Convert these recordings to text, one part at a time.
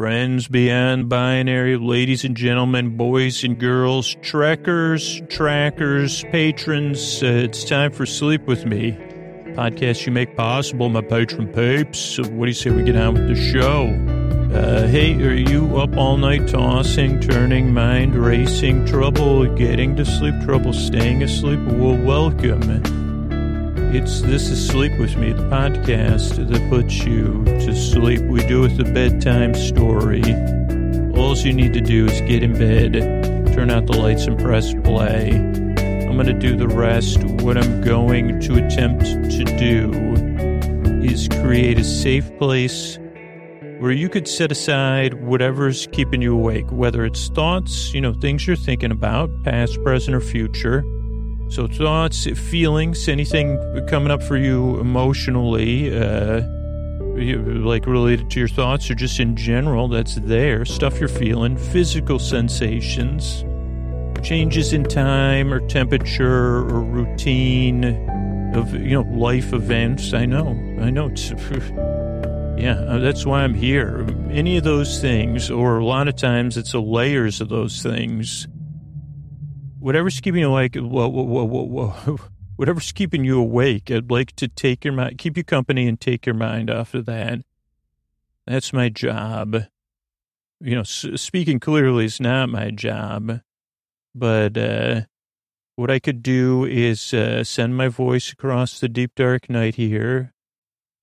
friends beyond binary, ladies and gentlemen, boys and girls, trekkers, trackers, patrons. Uh, it's time for Sleep With Me, podcast you make possible, my patron peeps. So what do you say we get on with the show? Uh, hey, are you up all night tossing, turning, mind racing, trouble getting to sleep, trouble staying asleep? Well, welcome. It's This is Sleep With Me, the podcast that puts you to sleep. We do it with a bedtime story. All you need to do is get in bed, turn out the lights, and press play. I'm going to do the rest. What I'm going to attempt to do is create a safe place where you could set aside whatever's keeping you awake, whether it's thoughts, you know, things you're thinking about, past, present, or future so thoughts, feelings, anything coming up for you emotionally, uh, like related to your thoughts or just in general, that's there. Stuff you're feeling, physical sensations, changes in time or temperature or routine of, you know, life events. I know, I know. It's, yeah, uh, that's why I'm here. Any of those things, or a lot of times it's the layers of those things whatever's keeping you awake, well, well, well, whatever's keeping you awake, I'd like to take your mind, keep you company and take your mind off of that. That's my job. You know, speaking clearly is not my job, but, uh, what I could do is, uh, send my voice across the deep dark night here.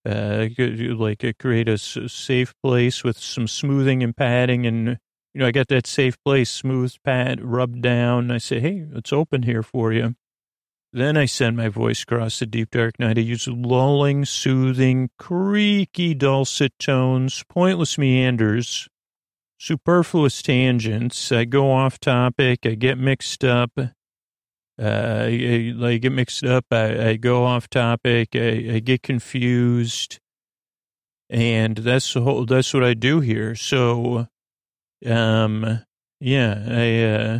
Uh, like uh, create a safe place with some smoothing and padding and you know, I got that safe place, smooth pad, rubbed down. I say, hey, it's open here for you. Then I send my voice across the deep dark night. I use lulling, soothing, creaky, dulcet tones, pointless meanders, superfluous tangents. I go off topic. I get mixed up. Uh, I, I, get mixed up. I, I go off topic. I, I, get confused, and that's the whole. That's what I do here. So um, yeah, I, uh,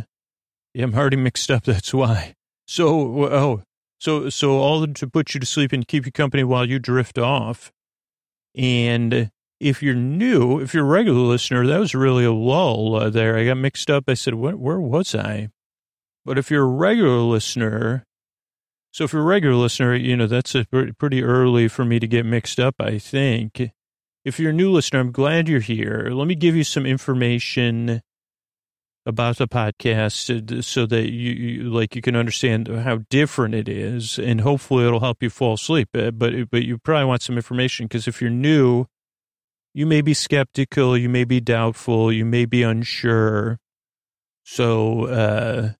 I'm already mixed up. That's why. So, oh, so, so all to put you to sleep and keep you company while you drift off. And if you're new, if you're a regular listener, that was really a lull uh, there. I got mixed up. I said, where was I? But if you're a regular listener, so if you're a regular listener, you know, that's a pretty early for me to get mixed up, I think. If you're a new listener, I'm glad you're here. Let me give you some information about the podcast so that you, you, like you can understand how different it is and hopefully it'll help you fall asleep uh, but but you probably want some information because if you're new you may be skeptical you may be doubtful you may be unsure so uh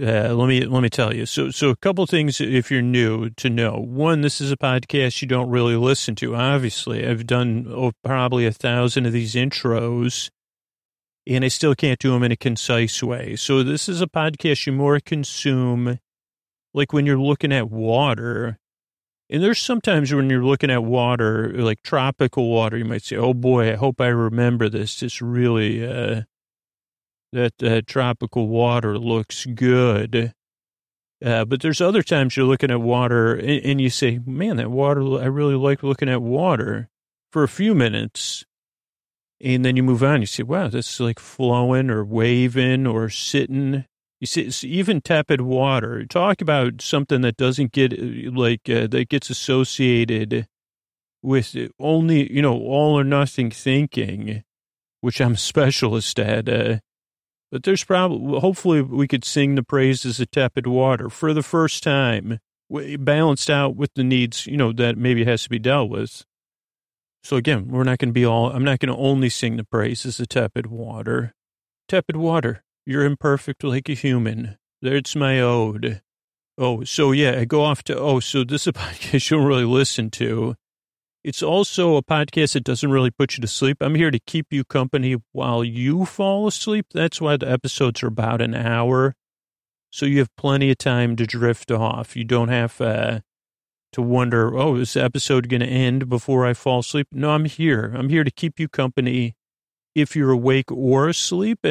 uh, let me let me tell you. So so a couple things if you're new to know. One, this is a podcast you don't really listen to. Obviously, I've done oh, probably a thousand of these intros, and I still can't do them in a concise way. So this is a podcast you more consume, like when you're looking at water. And there's sometimes when you're looking at water, like tropical water, you might say, "Oh boy, I hope I remember this. This really." Uh, that uh, tropical water looks good. Uh, but there's other times you're looking at water and, and, you say, man, that water, I really like looking at water for a few minutes. And then you move on. You say, wow, that's like flowing or waving or sitting. You see, even tepid water. Talk about something that doesn't get uh, like, uh, that gets associated with only, you know, all or nothing thinking, which I'm a specialist at. Uh, but there's probably, hopefully, we could sing the praises of tepid water for the first time, balanced out with the needs, you know, that maybe has to be dealt with. So again, we're not going to be all, I'm not going to only sing the praises of tepid water. Tepid water, you're imperfect like a human. There's my ode. Oh, so yeah, I go off to, oh, so this is a podcast you don't really listen to. It's also a podcast that doesn't really put you to sleep. I'm here to keep you company while you fall asleep. That's why the episodes are about an hour. So you have plenty of time to drift off. You don't have uh, to wonder, oh, is the episode going to end before I fall asleep? No, I'm here. I'm here to keep you company if you're awake or asleep.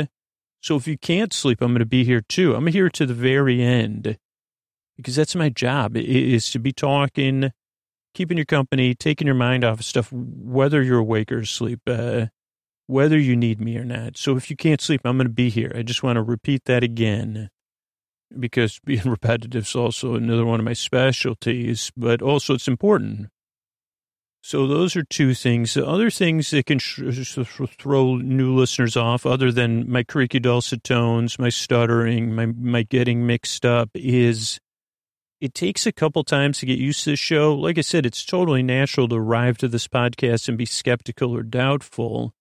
So if you can't sleep, I'm going to be here too. I'm here to the very end because that's my job is to be talking keeping your company, taking your mind off of stuff, whether you're awake or asleep. Uh, whether you need me or not. So if you can't sleep, I'm going to be here. I just want to repeat that again because being repetitive is also another one of my specialties, but also it's important. So those are two things. The other things that can throw new listeners off, other than my creaky dulcet tones, my stuttering, my my getting mixed up, is it takes a couple times to get used to the show. Like I said, it's totally natural to arrive to this podcast and be skeptical or doubtful.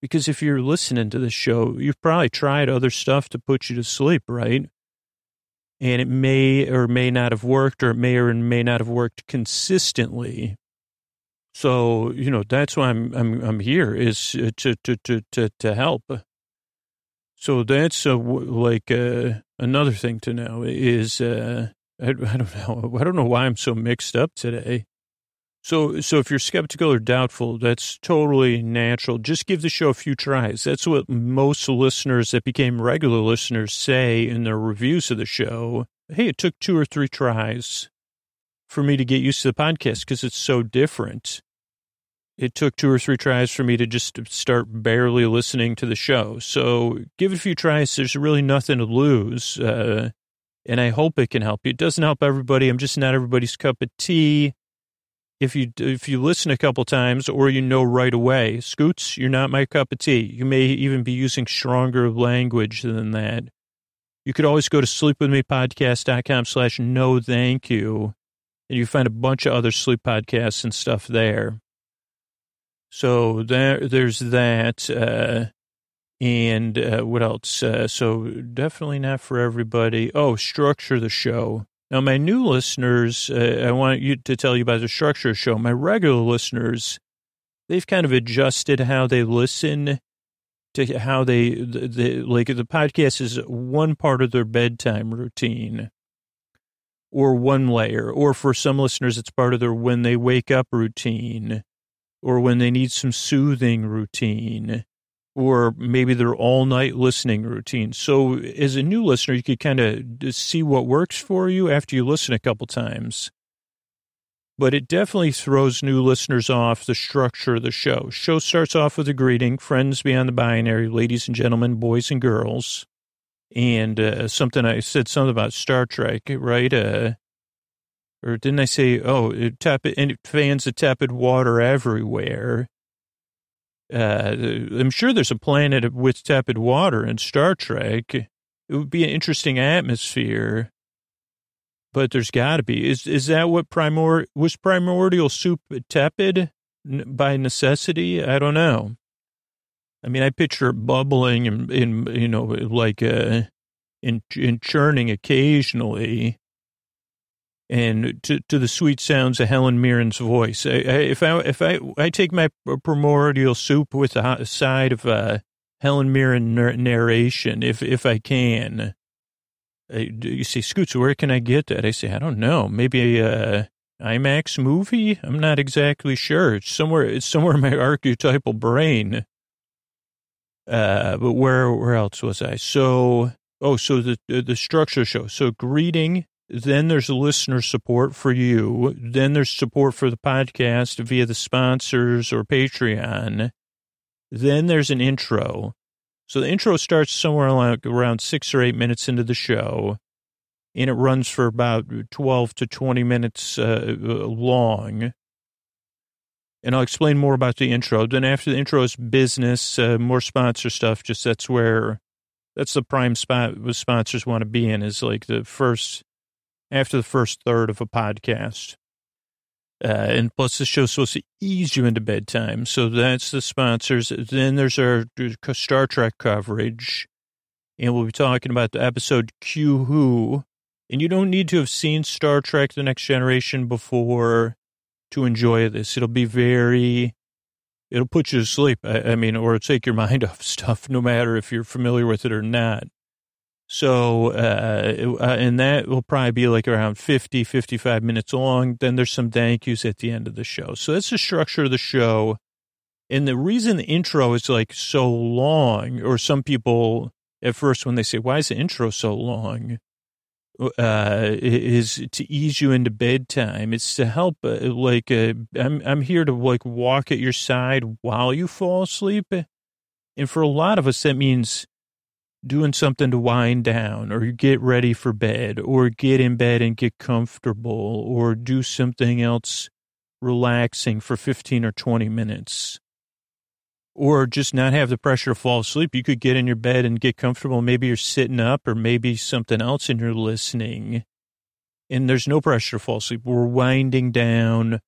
Because if you're listening to the show, you've probably tried other stuff to put you to sleep, right? And it may or may not have worked, or it may or may not have worked consistently. So, you know, that's why I'm, I'm, I'm here is to, to, to, to, to help. So that's uh, like uh, another thing to know is, uh, I, I don't know. I don't know why I'm so mixed up today. So, so if you're skeptical or doubtful, that's totally natural. Just give the show a few tries. That's what most listeners that became regular listeners say in their reviews of the show. Hey, it took two or three tries for me to get used to the podcast because it's so different. It took two or three tries for me to just start barely listening to the show. So give it a few tries. There's really nothing to lose. Uh, and I hope it can help you. It doesn't help everybody. I'm just not everybody's cup of tea. If you if you listen a couple times or you know right away, Scoots, you're not my cup of tea. You may even be using stronger language than that. You could always go to sleepwithmepodcast.com slash no thank you and you find a bunch of other sleep podcasts and stuff there. So there, there's that. Uh, and uh, what else? Uh, so definitely not for everybody. Oh, structure the show. Now, my new listeners, uh, I want you to tell you about the structure the show. My regular listeners, they've kind of adjusted how they listen to how they, the, the, like the podcast is one part of their bedtime routine or one layer, or for some listeners, it's part of their when they wake up routine, or when they need some soothing routine, or maybe their all night listening routine. So, as a new listener, you could kind of see what works for you after you listen a couple times. But it definitely throws new listeners off the structure of the show. Show starts off with a greeting, friends beyond the binary, ladies and gentlemen, boys and girls and uh, something I said something about Star Trek, right? Uh, or didn't I say, oh, tepid, fans of tepid water everywhere? Uh, I'm sure there's a planet with tepid water in Star Trek. It would be an interesting atmosphere, but there's got to be. Is is that what primor was primordial soup tepid by necessity? I don't know. I mean, I picture it bubbling and, in, you know, like, uh, in, in churning occasionally and to, to the sweet sounds of Helen Mirren's voice. I, I, if I, if I, I take my primordial soup with a side of, uh, Helen Mirren narration, if, if I can, I, you say, Scoots, where can I get that? I say, I don't know. Maybe a, uh, IMAX movie? I'm not exactly sure. It's somewhere, it's somewhere in my archetypal brain. Uh, but where where else was I? So oh, so the the structure show. So greeting. Then there's listener support for you. Then there's support for the podcast via the sponsors or Patreon. Then there's an intro. So the intro starts somewhere like around six or eight minutes into the show, and it runs for about 12 to 20 minutes uh, long and I'll explain more about the intro. Then after the intro is business, uh, more sponsor stuff. Just that's where that's the prime spot sponsors want to be in is like the first after the first third of a podcast. Uh, and plus the show's supposed to ease you into bedtime. So that's the sponsors. Then there's our Star Trek coverage. And we'll be talking about the episode Q Who. And you don't need to have seen Star Trek The Next Generation before to enjoy this. It'll be very, it'll put you to sleep. I, I mean, or take your mind off stuff, no matter if you're familiar with it or not. So, uh, uh, and that will probably be like around 50, 55 minutes long. Then there's some thank yous at the end of the show. So that's the structure of the show. And the reason the intro is like so long, or some people at first when they say, why is the intro so long? uh, is to ease you into bedtime. It's to help, uh, like, uh, I'm, I'm here to like walk at your side while you fall asleep. And for a lot of us, that means doing something to wind down or get ready for bed or get in bed and get comfortable or do something else relaxing for 15 or 20 minutes or just not have the pressure to fall asleep. You could get in your bed and get comfortable. Maybe you're sitting up or maybe something else and you're listening and there's no pressure to fall asleep. We're winding down.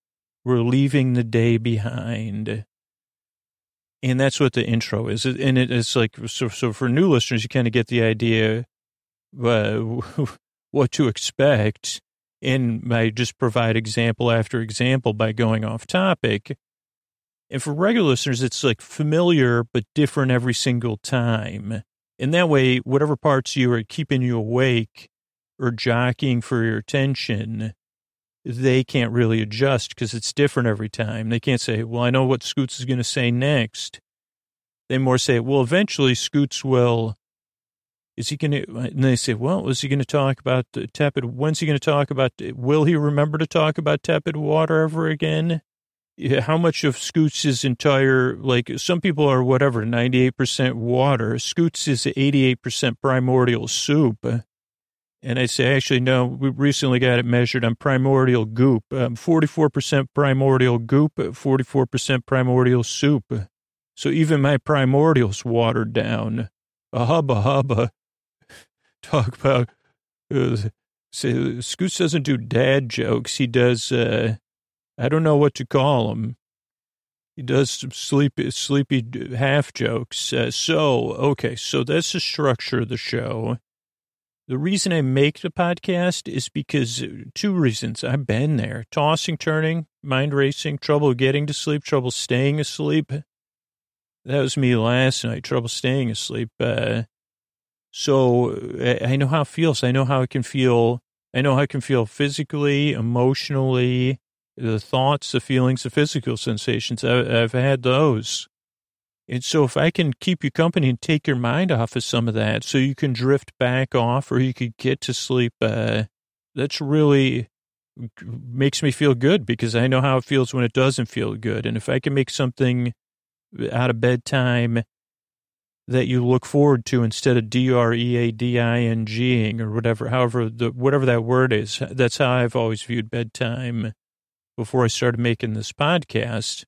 We're leaving the day behind. And that's what the intro is. And it's like, so, so for new listeners, you kind of get the idea uh, what to expect. And I just provide example after example by going off topic. And for regular listeners, it's like familiar but different every single time. And that way, whatever parts you are keeping you awake or jockeying for your attention, they can't really adjust because it's different every time. They can't say, well, I know what Scoots is going to say next. They more say, well, eventually Scoots will, is he going to, and they say, well, is he going to talk about tepid, when's he going to talk about, will he remember to talk about tepid water ever again? How much of Scoots' entire, like some people are whatever, 98% water. Scoots is 88% primordial soup. And I say, actually, no, we recently got it measured on primordial goop, um, 44% primordial goop, 44% primordial soup. So even my primordial's watered down. A hubba hubba. Talk about, uh, say, Scoots doesn't do dad jokes. He does, uh, I don't know what to call them. He does some sleepy, sleepy half jokes. Uh, so, okay, so that's the structure of the show. The reason I make the podcast is because uh, two reasons. I've been there tossing, turning, mind racing, trouble getting to sleep, trouble staying asleep. That was me last night, trouble staying asleep. Uh, so uh, I know how it feels. I know how it can feel. I know how it can feel physically, emotionally, the thoughts, the feelings, the physical sensations. I, I've had those. And so if I can keep you company and take your mind off of some of that so you can drift back off or you could get to sleep, uh, that's really makes me feel good because I know how it feels when it doesn't feel good. And if I can make something out of bedtime that you look forward to instead of D R E A D I N G or whatever, however the whatever that word is, that's how I've always viewed bedtime before I started making this podcast.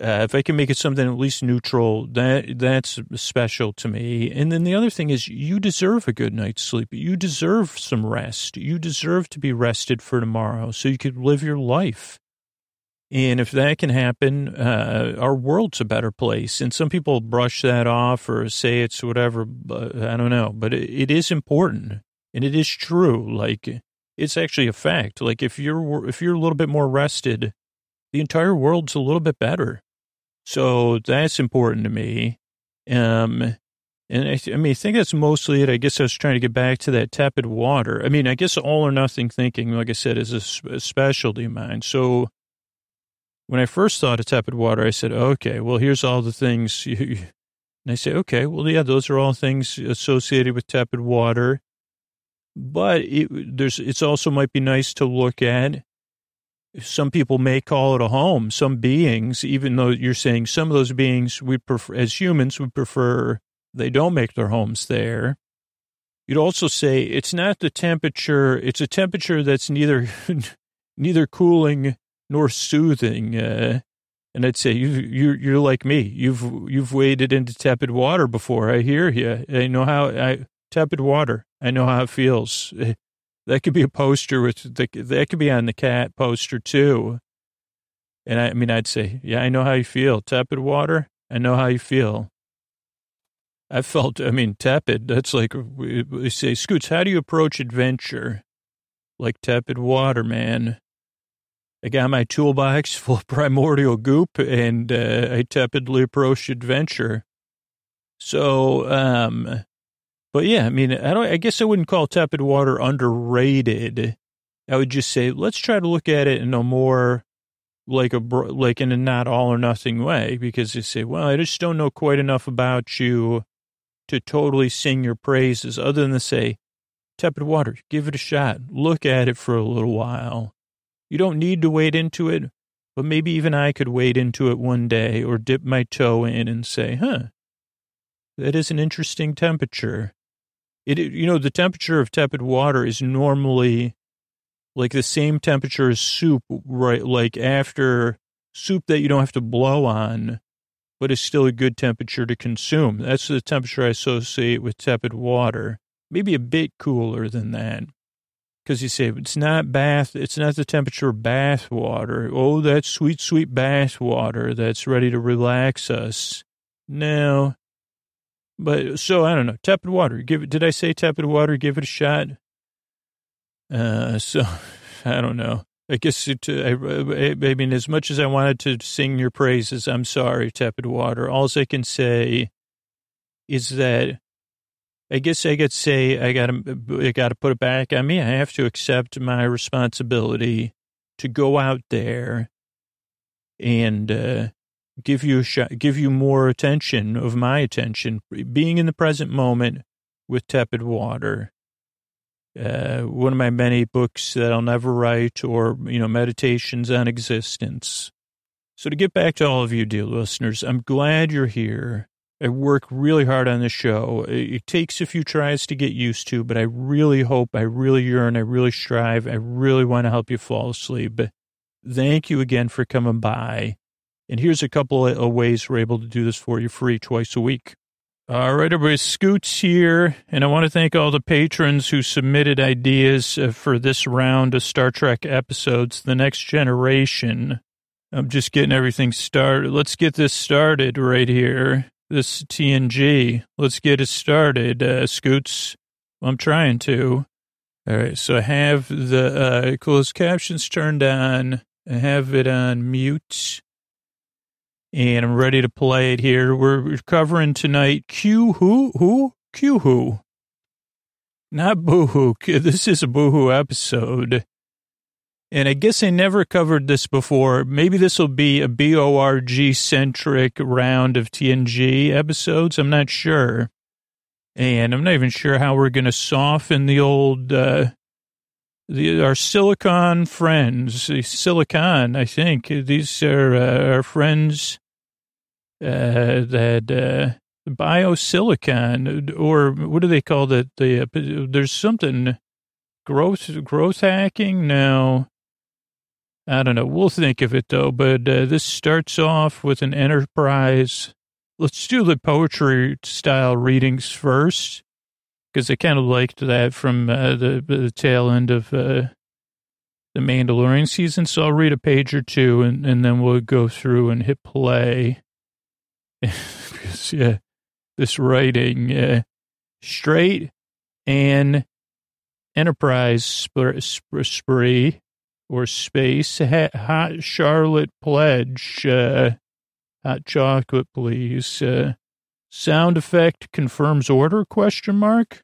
Uh, if I can make it something at least neutral, that that's special to me. And then the other thing is, you deserve a good night's sleep. You deserve some rest. You deserve to be rested for tomorrow, so you could live your life. And if that can happen, uh, our world's a better place. And some people brush that off or say it's whatever. I don't know, but it, it is important and it is true. Like it's actually a fact. Like if you're if you're a little bit more rested, the entire world's a little bit better. So that's important to me. Um, and I, I, mean, I think that's mostly it. I guess I was trying to get back to that tepid water. I mean, I guess all or nothing thinking, like I said, is a, a specialty of mine. So when I first thought of tepid water, I said, okay, well, here's all the things. You, and I say, okay, well, yeah, those are all things associated with tepid water. But it, there's, it's also might be nice to look at some people may call it a home. Some beings, even though you're saying some of those beings, we prefer, as humans, we prefer they don't make their homes there. You'd also say it's not the temperature; it's a temperature that's neither neither cooling nor soothing. Uh, and I'd say you you you're like me. You've you've waded into tepid water before. I hear you. I know how I tepid water. I know how it feels. That could be a poster with the, that could be on the cat poster too. And I, I mean, I'd say, yeah, I know how you feel. Tepid water. I know how you feel. I felt, I mean, tepid. That's like we, we say, Scoots, how do you approach adventure? Like tepid water, man. I got my toolbox full of primordial goop and uh, I tepidly approached adventure. So, um, but yeah, I mean, I don't, I guess I wouldn't call tepid water underrated. I would just say, let's try to look at it in a more like a, like in a not all or nothing way, because you say, well, I just don't know quite enough about you to totally sing your praises other than to say, tepid water, give it a shot. Look at it for a little while. You don't need to wade into it, but maybe even I could wade into it one day or dip my toe in and say, huh, that is an interesting temperature. It, you know, the temperature of tepid water is normally like the same temperature as soup, right? Like after soup that you don't have to blow on, but is still a good temperature to consume. That's the temperature I associate with tepid water. Maybe a bit cooler than that. Because you say, it's not bath, it's not the temperature bath water. Oh, that sweet, sweet bath water that's ready to relax us. No. But so I don't know. Tepid water. Give it, did I say tepid water? Give it a shot. Uh, so I don't know. I guess it, uh, I, I mean, as much as I wanted to sing your praises, I'm sorry, tepid water. All I can say is that I guess I could say I got to, I got to put it back on me. I have to accept my responsibility to go out there and uh, give you a give you more attention of my attention, being in the present moment with tepid water uh, one of my many books that I'll never write or, you know, meditations on existence. So to get back to all of you, dear listeners, I'm glad you're here. I work really hard on the show. It takes a few tries to get used to, but I really hope, I really yearn, I really strive, I really want to help you fall asleep. But thank you again for coming by. And here's a couple of ways we're able to do this for you free twice a week. All right, everybody, Scoots here, and I want to thank all the patrons who submitted ideas uh, for this round of Star Trek episodes, The Next Generation. I'm just getting everything started. Let's get this started right here. This TNG. Let's get it started, uh, Scoots. I'm trying to. All right, so have the uh, closed captions turned on. I have it on mute and I'm ready to play it here. We're covering tonight Q Who? Who? Q Who? Not Boohoo. This is a Boohoo episode. And I guess I never covered this before. Maybe this will be a BORG centric round of TNG episodes. I'm not sure. And I'm not even sure how we're going to soften the old, uh, the, our silicon friends, silicon, I think. These are uh, our friends uh, that uh, biosilicon, or what do they call that? The uh, there's something growth growth hacking now. I don't know. We'll think of it though. But uh, this starts off with an enterprise. Let's do the poetry style readings first, because I kind of liked that from uh, the, the tail end of uh, the Mandalorian season. So I'll read a page or two, and, and then we'll go through and hit play. because, yeah, this writing, uh, straight and enterprise spree or space hot Charlotte pledge, uh, hot chocolate, please. Sound effect confirms order question mark.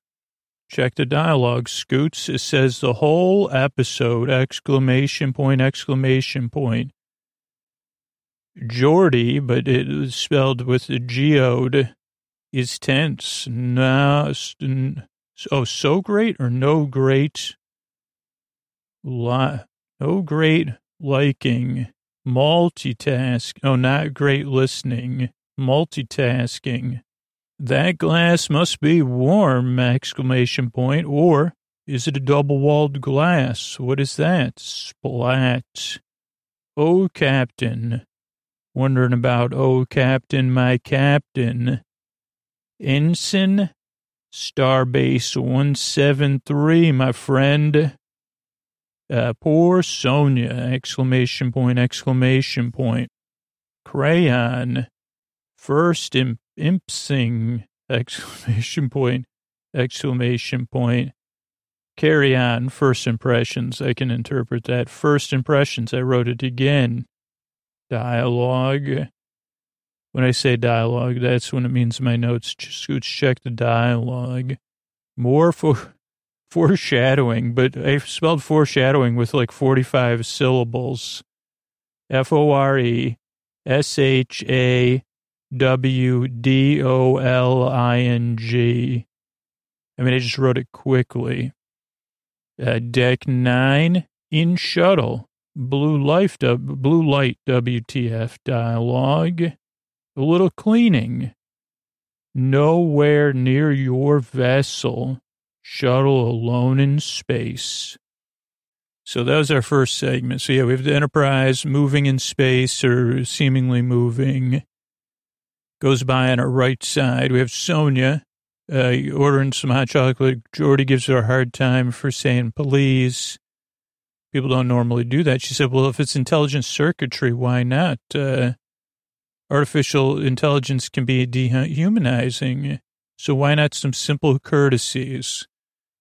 Check the dialogue, Scoots. It says the whole episode, exclamation point, exclamation point. Geordi, but it is spelled with a geode, is tense. No, oh, so great or no great, li- no great liking, multitask. Oh, not great listening, multitasking. That glass must be warm! Exclamation point. Or is it a double-walled glass? What is that? Splat. Oh, Captain. Wondering about, oh, Captain, my Captain. Ensign, Starbase 173, my friend. Uh, poor Sonia, exclamation point, exclamation point. Crayon, first imp- impsing, exclamation point, exclamation point. Carry on, first impressions. I can interpret that. First impressions, I wrote it again dialogue. When I say dialogue, that's when it means my notes. Scoots check the dialogue. More for foreshadowing, but I spelled foreshadowing with like 45 syllables. F O R E S H A W D O L I N G. I mean, I just wrote it quickly. Uh, deck nine in shuttle. Blue life, blue light WTF dialogue. A little cleaning. nowhere near your vessel. Shuttle alone in space. So that was our first segment. So yeah, we have the Enterprise moving in space or seemingly moving. Goes by on our right side. We have Sonia uh, ordering some hot chocolate. Geordi gives her a hard time for saying please. People don't normally do that. She said, well, if it's intelligent circuitry, why not? Uh, artificial intelligence can be dehumanizing. So why not some simple courtesies?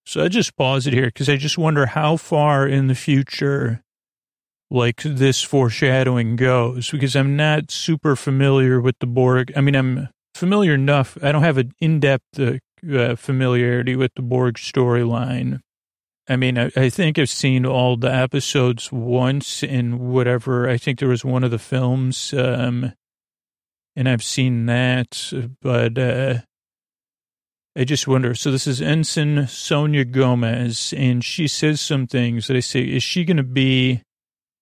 So I just pause it here because I just wonder how far in the future like this foreshadowing goes because I'm not super familiar with the Borg. I mean, I'm familiar enough. I don't have an in-depth uh, uh, familiarity with the Borg storyline. I mean, I, I, think I've seen all the episodes once in whatever. I think there was one of the films, um, and I've seen that, but uh, I just wonder. So this is Ensign Sonia Gomez, and she says some things that I say, is she going to be?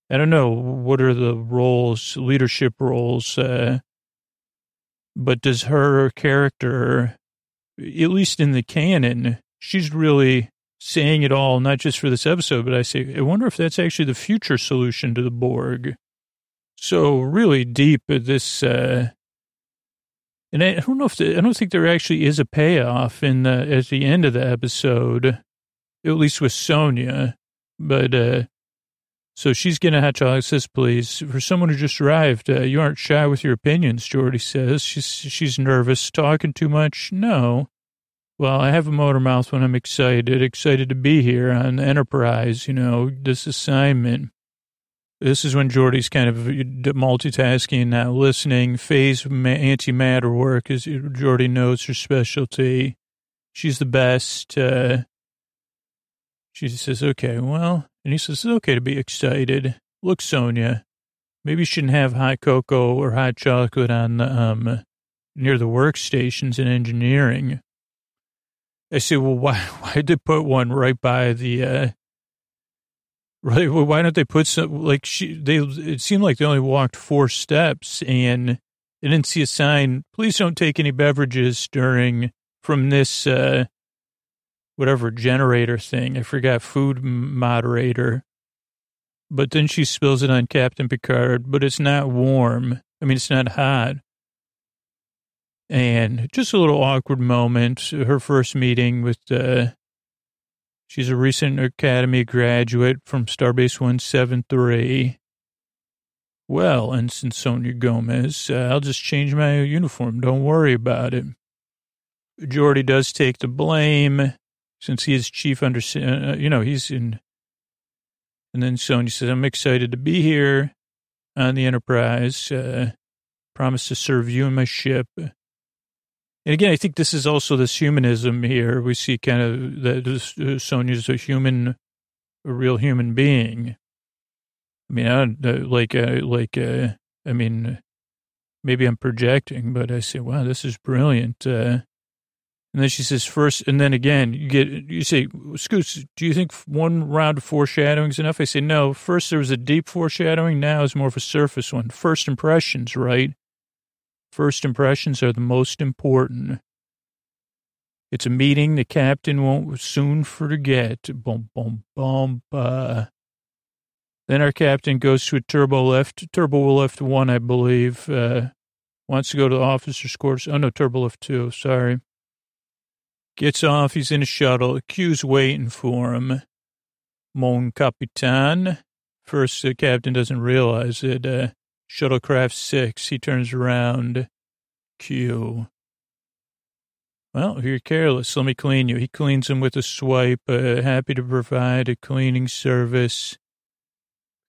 I don't know. What are the roles, leadership roles? Uh, but does her character, at least in the canon, she's really saying it all, not just for this episode, but I say, I wonder if that's actually the future solution to the Borg. So really deep this, uh, and I don't know if the, I don't think there actually is a payoff in the, at the end of the episode, at least with Sonia, but, uh, so she's getting a hot chocolate. Says, "Please, for someone who just arrived, uh, you aren't shy with your opinions." Geordi says, "She's she's nervous, talking too much." No, well, I have a motor mouth when I'm excited, excited to be here on Enterprise, you know, this assignment. This is when Geordi's kind of multitasking, not listening. Phase antimatter work, as Geordi knows her specialty. She's the best. Uh, she says, okay, well, and he says, it's okay to be excited. Look, Sonia, maybe you shouldn't have hot cocoa or hot chocolate on the, um, near the workstations in engineering. I say, well, why, why did they put one right by the, uh, right? Well, why don't they put some, like she, they, it seemed like they only walked four steps and they didn't see a sign, please don't take any beverages during, from this, uh, whatever generator thing. I forgot food moderator. But then she spills it on Captain Picard, but it's not warm. I mean, it's not hot. And just a little awkward moment. Her first meeting with, uh, she's a recent Academy graduate from Starbase 173. Well, Ensign Sonia Gomez, uh, I'll just change my uniform. Don't worry about it. Geordi does take the blame since he is chief under, uh, you know, he's in. And then Sonia says, I'm excited to be here on the Enterprise. Uh, promise to serve you and my ship. And again, I think this is also this humanism here. We see kind of that uh, Sonia's a human, a real human being. I mean, I uh, like, uh, like, uh, I mean, maybe I'm projecting, but I say, wow, this is brilliant. Uh, and then she says, first, and then again, you get, you say, Scoots, do you think one round of foreshadowing is enough? I say, no. First, there was a deep foreshadowing. Now is more of a surface one. First impressions, right? First impressions are the most important. It's a meeting the captain won't soon forget. Boom, boom, boom. Uh. Then our captain goes to a turbo lift, turbo lift one, I believe. Uh, wants to go to the officer's quarters. Oh no, turbo lift two. Sorry. Gets off. He's in a shuttle. Q's waiting for him. Mon Capitan. First, the captain doesn't realize it. Uh, Shuttlecraft 6, he turns around. Q. Well, if you're careless, let me clean you. He cleans him with a swipe, uh, happy to provide a cleaning service.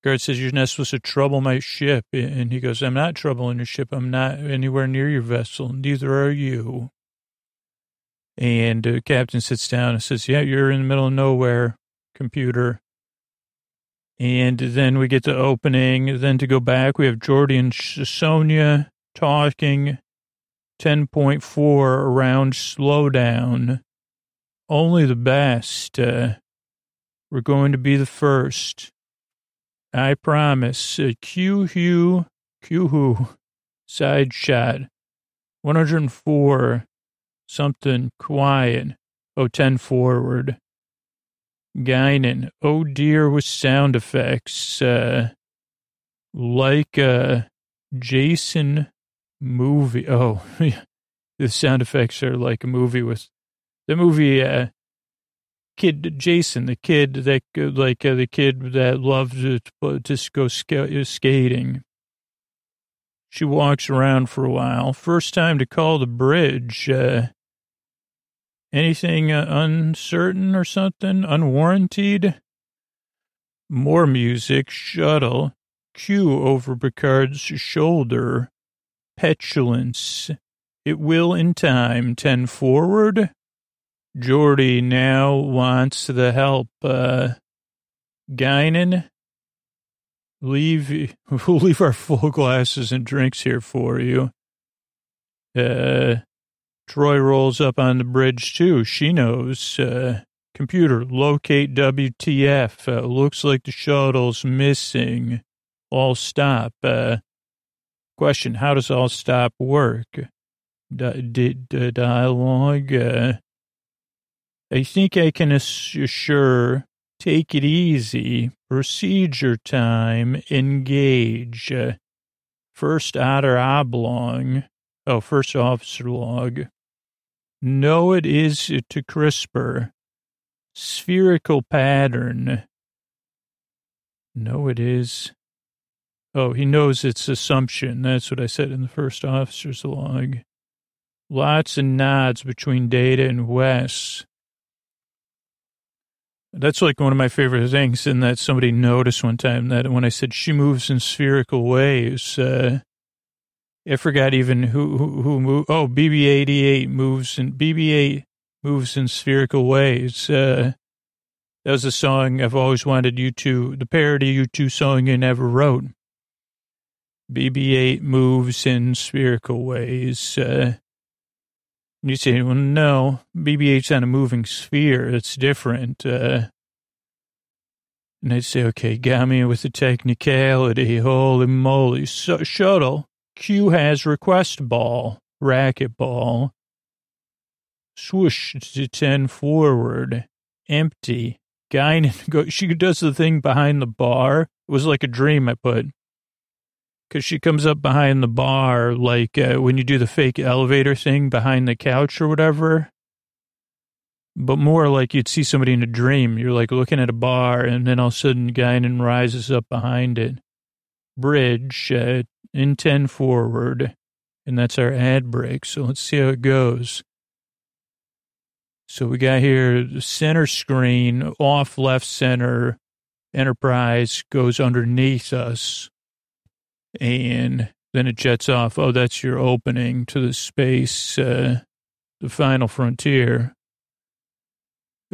Guard says, You're not supposed to trouble my ship. And he goes, I'm not troubling your ship. I'm not anywhere near your vessel. Neither are you. And uh, captain sits down and says, Yeah, you're in the middle of nowhere, computer. And then we get the opening. Then to go back, we have Geordi and Sonia talking. 10.4 around slowdown. Only the best. Uh, we're going to be the first. I promise. Uh, Q Hugh, Q side shot. 104. Something quiet. Oh, ten 10 forward. Guinan. Oh dear, with sound effects. Uh, like a Jason movie. Oh, the sound effects are like a movie with the movie, uh, kid Jason, the kid that like uh, the kid that loved to, to go sk- skating. She walks around for a while. First time to call the bridge. Uh, anything uh, uncertain or something? Unwarranted? More music. Shuttle. Q over Picard's shoulder. Petulance. It will in time. Ten forward. Geordi now wants the help. Uh, Guinan, leave, we'll leave our full glasses and drinks here for you. Uh, Troi rolls up on the bridge too. She knows. Uh, computer, locate WTF. Uh, looks like the shuttle's missing. All stop. Uh, question, how does all stop work? D- d- d- dialogue, uh, I think I can assure, take it easy, procedure time, engage. First otter oblong, oh, first officer log. No, it is to CRISPR. Spherical pattern. No, it is. Oh, he knows it's assumption. That's what I said in the first officer's log. Lots of nods between Data and Wes. That's like one of my favorite things, and that somebody noticed one time that when I said she moves in spherical ways, uh, I forgot even who who, who moved. Oh, BB-88 moves in BB-8 moves in spherical ways. Uh, that was a song I've always wanted you to, the parody U2 song you never wrote. BB-8 moves in spherical ways. Uh, you say, well, no, BB-8's on a moving sphere. It's different. Uh, and I'd say, okay, got me with the technicality. Holy moly. So, shuttle. Q has request ball, racket ball. Swoosh to 10 forward. Empty. Guy, she does the thing behind the bar. It was like a dream I put because she comes up behind the bar, like uh, when you do the fake elevator thing behind the couch or whatever. But more like you'd see somebody in a dream. You're like looking at a bar, and then all of a sudden, Guinan rises up behind it. Bridge, uh, in 10 forward. And that's our ad break. So let's see how it goes. So we got here the center screen, off left center. Enterprise goes underneath us and then it jets off. Oh, that's your opening to the space, uh, the final frontier.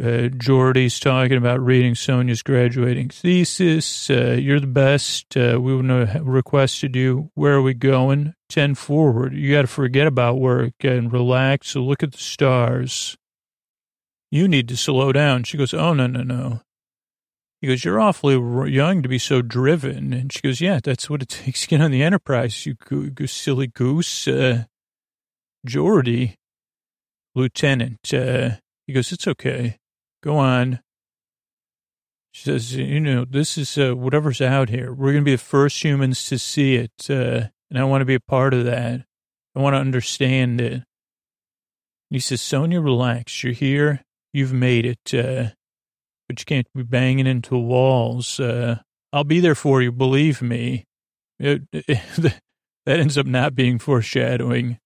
Uh, Geordi's talking about reading Sonia's graduating thesis. Uh, you're the best. Uh, we requested you. Where are we going? 10 forward. You got to forget about work and relax. Look at the stars. You need to slow down. She goes, Oh, no, no, no. He goes, You're awfully young to be so driven. And she goes, Yeah, that's what it takes to get on the Enterprise, you go- go- silly goose. Uh, Lieutenant, uh, he goes, It's okay. Go on. She says, You know, this is uh, whatever's out here. We're going to be the first humans to see it. Uh, and I want to be a part of that. I want to understand it. And he says, Sonia, relax. You're here. You've made it. Uh, but you can't be banging into walls. Uh, I'll be there for you, believe me. It, it, that ends up not being foreshadowing.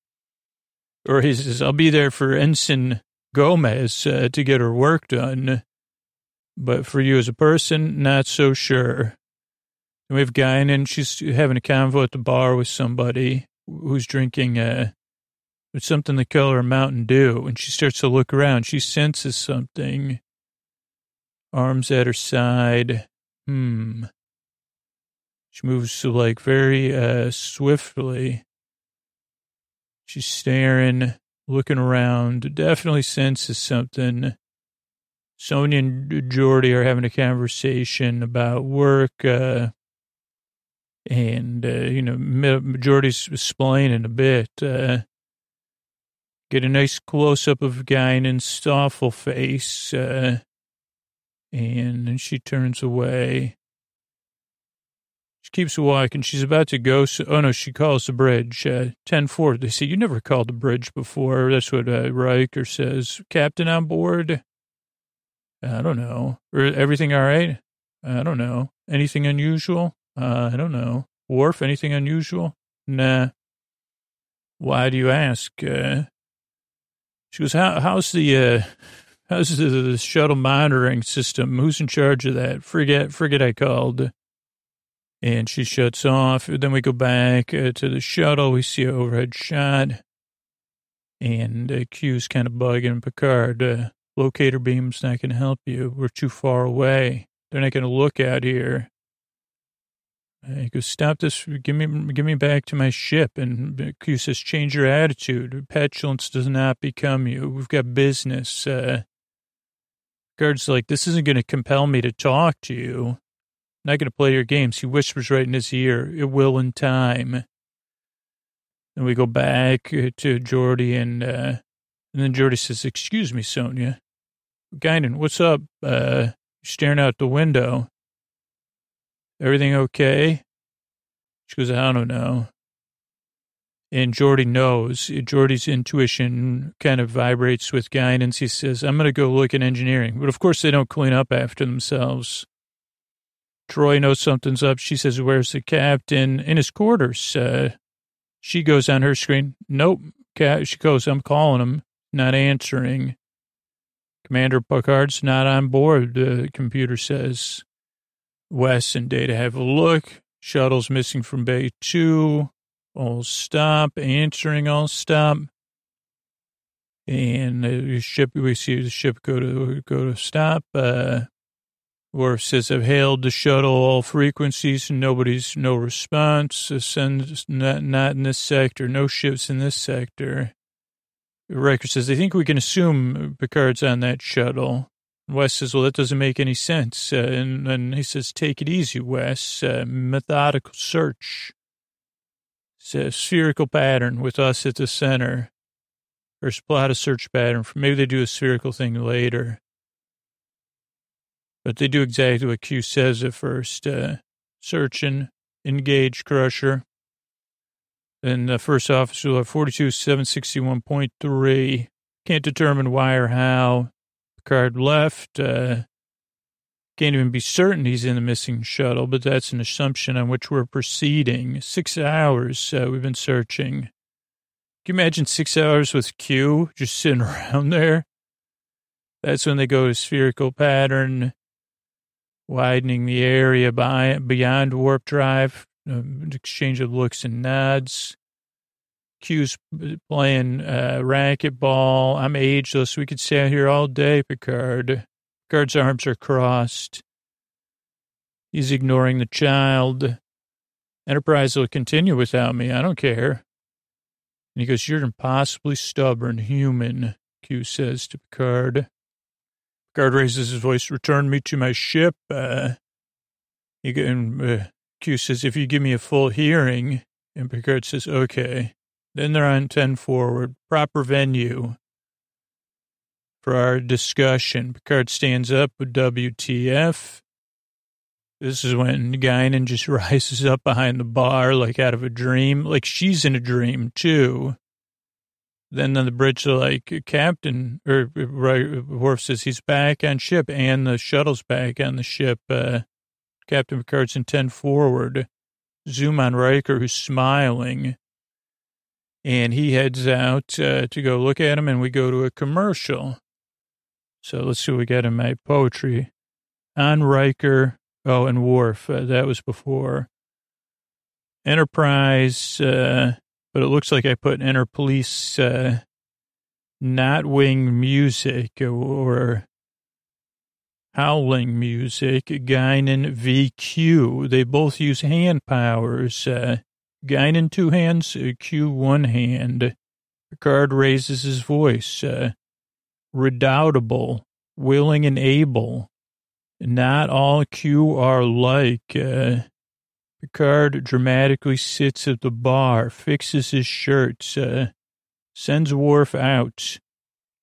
Or he says, I'll be there for Ensign Gomez uh, to get her work done. But for you as a person, not so sure. And we have Guinan, and she's having a convo at the bar with somebody who's drinking uh, something the color of Mountain Dew. And she starts to look around. She senses something arms at her side. Hmm. She moves to like very uh, swiftly. She's staring, looking around. Definitely senses something. Sonia and Geordi are having a conversation about work. Uh, and, uh, you know, Geordi's explaining a bit. Uh, Get a nice close up of guy in awful face. Uh, and then she turns away. She keeps walking. She's about to go. So, oh, no, she calls the bridge. Uh, 10 4. They say, You never called the bridge before. That's what uh, Riker says. Captain on board? I don't know. Everything all right? I don't know. Anything unusual? Uh, I don't know. Worf, anything unusual? Nah. Why do you ask? Uh, she goes, How, how's the, uh, how's the, the, shuttle monitoring system? Who's in charge of that? Forget, forget I called. And she shuts off. Then we go back uh, to the shuttle. We see an overhead shot. And uh, Q's kind of bugging Picard. Uh, locator beam's not going to help you. We're too far away. They're not going to look out here. He goes, stop this. Give me, give me back to my ship. And Q says, change your attitude. Petulance does not become you. We've got business. Uh, guard's like, this isn't going to compel me to talk to you. I'm not going to play your games. He whispers right in his ear, it will in time. And we go back uh, to Geordi and, uh, and then Geordi says, excuse me, Sonya. Guinan, what's up? Uh, staring out the window. Everything okay? She goes, I don't know. And Geordi knows. Geordi's intuition kind of vibrates with guidance. He says, I'm going to go look at engineering. But of course, they don't clean up after themselves. Troi knows something's up. She says, Where's the captain? In his quarters. Uh, she goes on her screen. Nope. She goes, I'm calling him. Not answering. Commander Picard's not on board, the computer says. Wes and Data have a look. Shuttle's missing from Bay 2. All stop. Answering all stop. And the ship, we see the ship go to go to stop. Uh, Worf says, I've hailed the shuttle all frequencies and nobody's, no response. Send, not, not in this sector. No ships in this sector. Riker says, I think we can assume Picard's on that shuttle. Wes says, well, that doesn't make any sense. Uh, and, and he says, take it easy, Wes. Uh, methodical search. A spherical pattern with us at the center. There's a lot of search pattern. Maybe they do a spherical thing later. But they do exactly what Q says at first. Uh, searching, engage crusher. Then the first officer will have 42761.3. Can't determine why or how. Picard left. Uh, can't even be certain he's in the missing shuttle, but that's an assumption on which we're proceeding. Six hours uh, we've been searching. Can you imagine six hours with Q just sitting around there? That's when they go to spherical pattern, widening the area by, beyond warp drive, uh, exchange of looks and nods. Q's playing uh, racquetball. I'm ageless. We could stay out here all day, Picard. Picard's arms are crossed. He's ignoring the child. Enterprise will continue without me. I don't care. And he goes, You're impossibly stubborn human, Q says to Picard. Picard raises his voice, Return me to my ship. Uh, he, and, uh, Q says, If you give me a full hearing. And Picard says, Okay. Then they're on 10 forward. Proper venue for our discussion. Picard stands up with WTF. This is when Guinan just rises up behind the bar like out of a dream. Like she's in a dream too. Then on the bridge, like, Captain, or Worf says he's back on ship and the shuttle's back on the ship. Uh, Captain Picard's in 10 forward. Zoom on Riker, who's smiling and he heads out uh, to go look at him, and we go to a commercial. So let's see what we got in my poetry. On Riker, oh, and Worf, uh, that was before. Enterprise, uh, but it looks like I put Enter Police, uh, not wing music or howling music, Guinan VQ. They both use hand powers. Uh, Guinan two hands, Q one hand. Picard raises his voice. Uh, redoubtable, willing and able. Not all Q are like. Uh, Picard dramatically sits at the bar, fixes his shirts, uh, sends Worf out.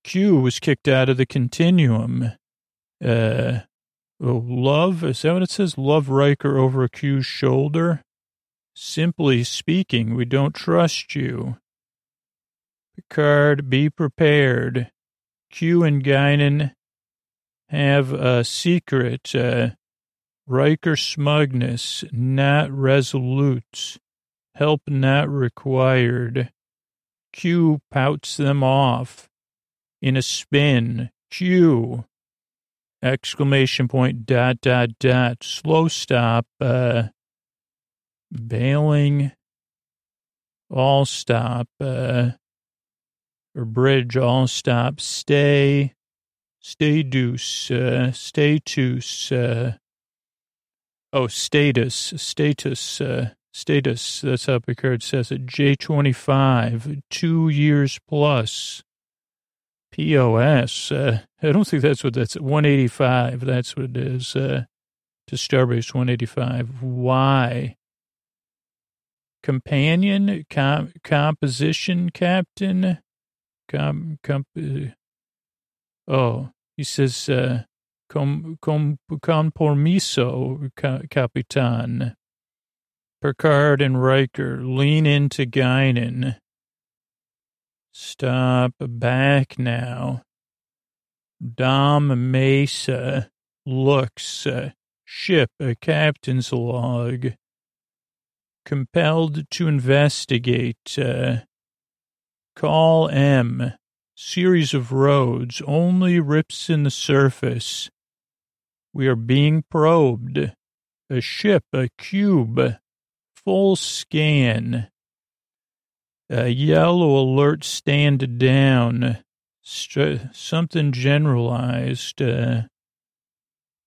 Q was kicked out of the continuum. Uh, oh, love, is that what it says? Love Riker over Q's shoulder? Simply speaking, we don't trust you. Picard, be prepared. Q and Guinan have a secret. Uh, Riker smugness, not resolute. Help not required. Q pouts them off. In a spin. Q. Exclamation point, dot, dot, dot. Slow stop. Uh, bailing. All stop. Uh, bridge, all stop. Stay. Stay deuce. Uh, stay toos. Uh, oh, status. Status. Uh, Status, that's how Picard says it. J25, two years plus. POS, uh, I don't think that's what that's, 185, that's what it is, uh, to Starbase 185. Why? Companion, com, composition captain, com, com, uh, oh, he says, uh, com, com, compromiso, capitan. Picard and Riker lean into Guinan. Stop back now. Dom Mesa looks. Uh, ship, a captain's log. Compelled to investigate. Uh, call M. Series of roads. Only rips in the surface. We are being probed. A ship, a cube full scan. A yellow alert stand down. St- something generalized. Uh,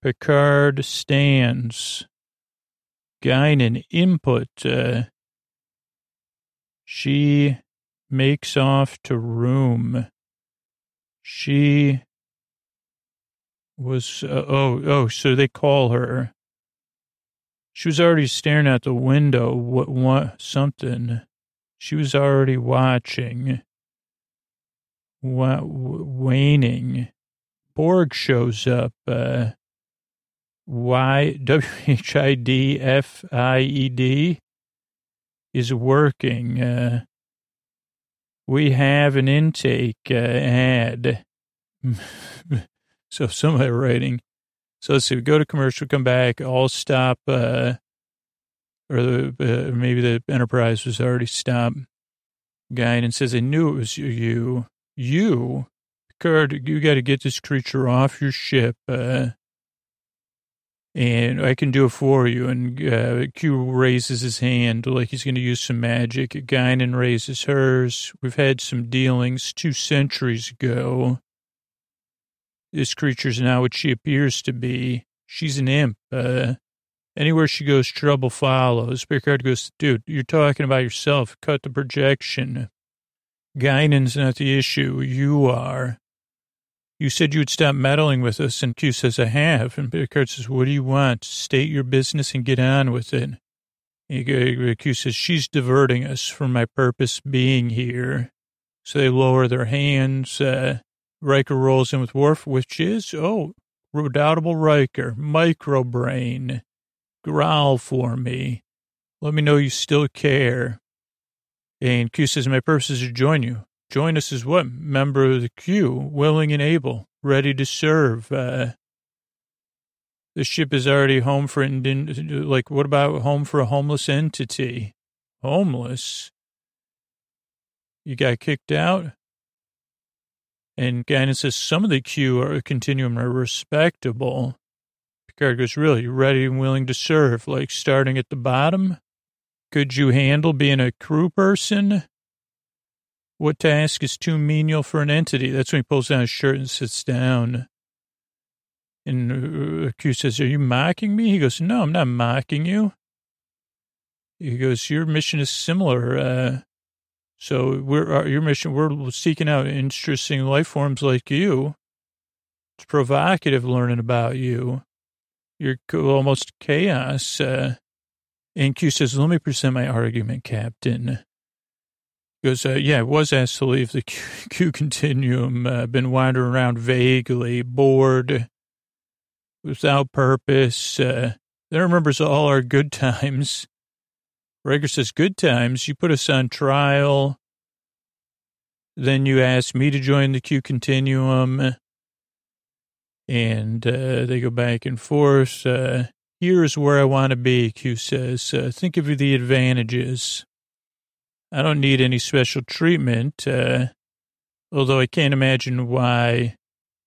Picard stands. Guinan input. Uh, she makes off to room. She was, uh, oh, oh, so they call her. She was already staring out the window. What, what, something. She was already watching. What, waning. Borg shows up. Uh, Y, W H I D F I E D is working. Uh, we have an intake uh, ad. so somebody writing, so let's see. We go to commercial, come back, all stop, uh, or the, uh, maybe the Enterprise was already stopped. Guinan says, I knew it was you. You? Picard, you got to get this creature off your ship, uh, and I can do it for you. And uh, Q raises his hand like he's going to use some magic. Guinan raises hers. We've had some dealings two centuries ago. This creature's now what she appears to be. She's an imp. Uh, anywhere she goes, trouble follows. Picard goes, dude, you're talking about yourself. Cut the projection. Guinan's not the issue. You are. You said you would stop meddling with us, and Q says, I have. And Picard says, what do you want? State your business and get on with it. Q says, she's diverting us from my purpose being here. So they lower their hands. Uh, Riker rolls in with Worf, which is, oh, redoubtable Riker, microbrain. Growl for me. Let me know you still care. And Q says, my purpose is to join you. Join us as what? Member of the Q, willing and able, ready to serve. Uh, the ship is already home for, like, what about home for a homeless entity? Homeless? You got kicked out? And Guinan says some of the Q are continuum are respectable. Picard goes, really, ready and willing to serve, like starting at the bottom? Could you handle being a crew person? What task is too menial for an entity? That's when he pulls down his shirt and sits down. And uh, Q says, are you mocking me? He goes, no, I'm not mocking you. He goes, your mission is similar. Uh, so we're our, uh, your mission. We're seeking out interesting life forms like you. It's provocative learning about you. You're almost chaos. Uh, and Q says, "Let me present my argument, Captain." Goes, uh, yeah, I was asked to leave the Q, Q continuum. Uh, been wandering around vaguely, bored, without purpose. Uh, then remembers all our good times. Riker says, good times. You put us on trial. Then you asked me to join the Q continuum. And uh, they go back and forth. Uh, here's where I want to be, Q says. Uh, think of the advantages. I don't need any special treatment, uh, although I can't imagine why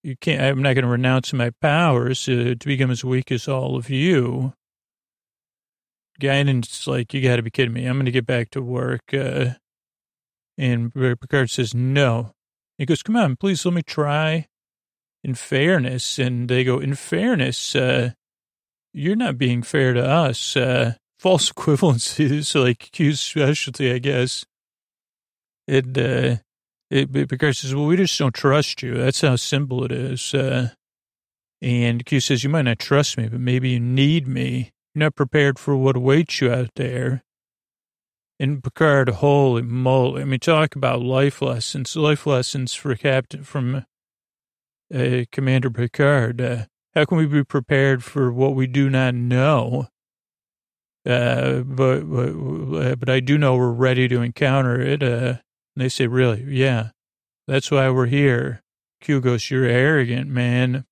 you can't. I'm not going to renounce my powers uh, to become as weak as all of you. Guinan's like, you got to be kidding me. I'm going to get back to work. Uh, and Picard says, no. He goes, come on, please let me try. In fairness, and they go, in fairness, uh, you're not being fair to us. Uh, false equivalency is like Q's specialty, I guess. It, uh, it, Picard says, well, we just don't trust you. That's how simple it is. Uh, and Q says, you might not trust me, but maybe you need me. You're not prepared for what awaits you out there. And Picard, holy moly. I mean, talk about life lessons, life lessons for Captain, from uh, Commander Picard. Uh, how can we be prepared for what we do not know? Uh, but, but, but I do know we're ready to encounter it. Uh, they say, really? Yeah. That's why we're here. Q goes, you're arrogant, man.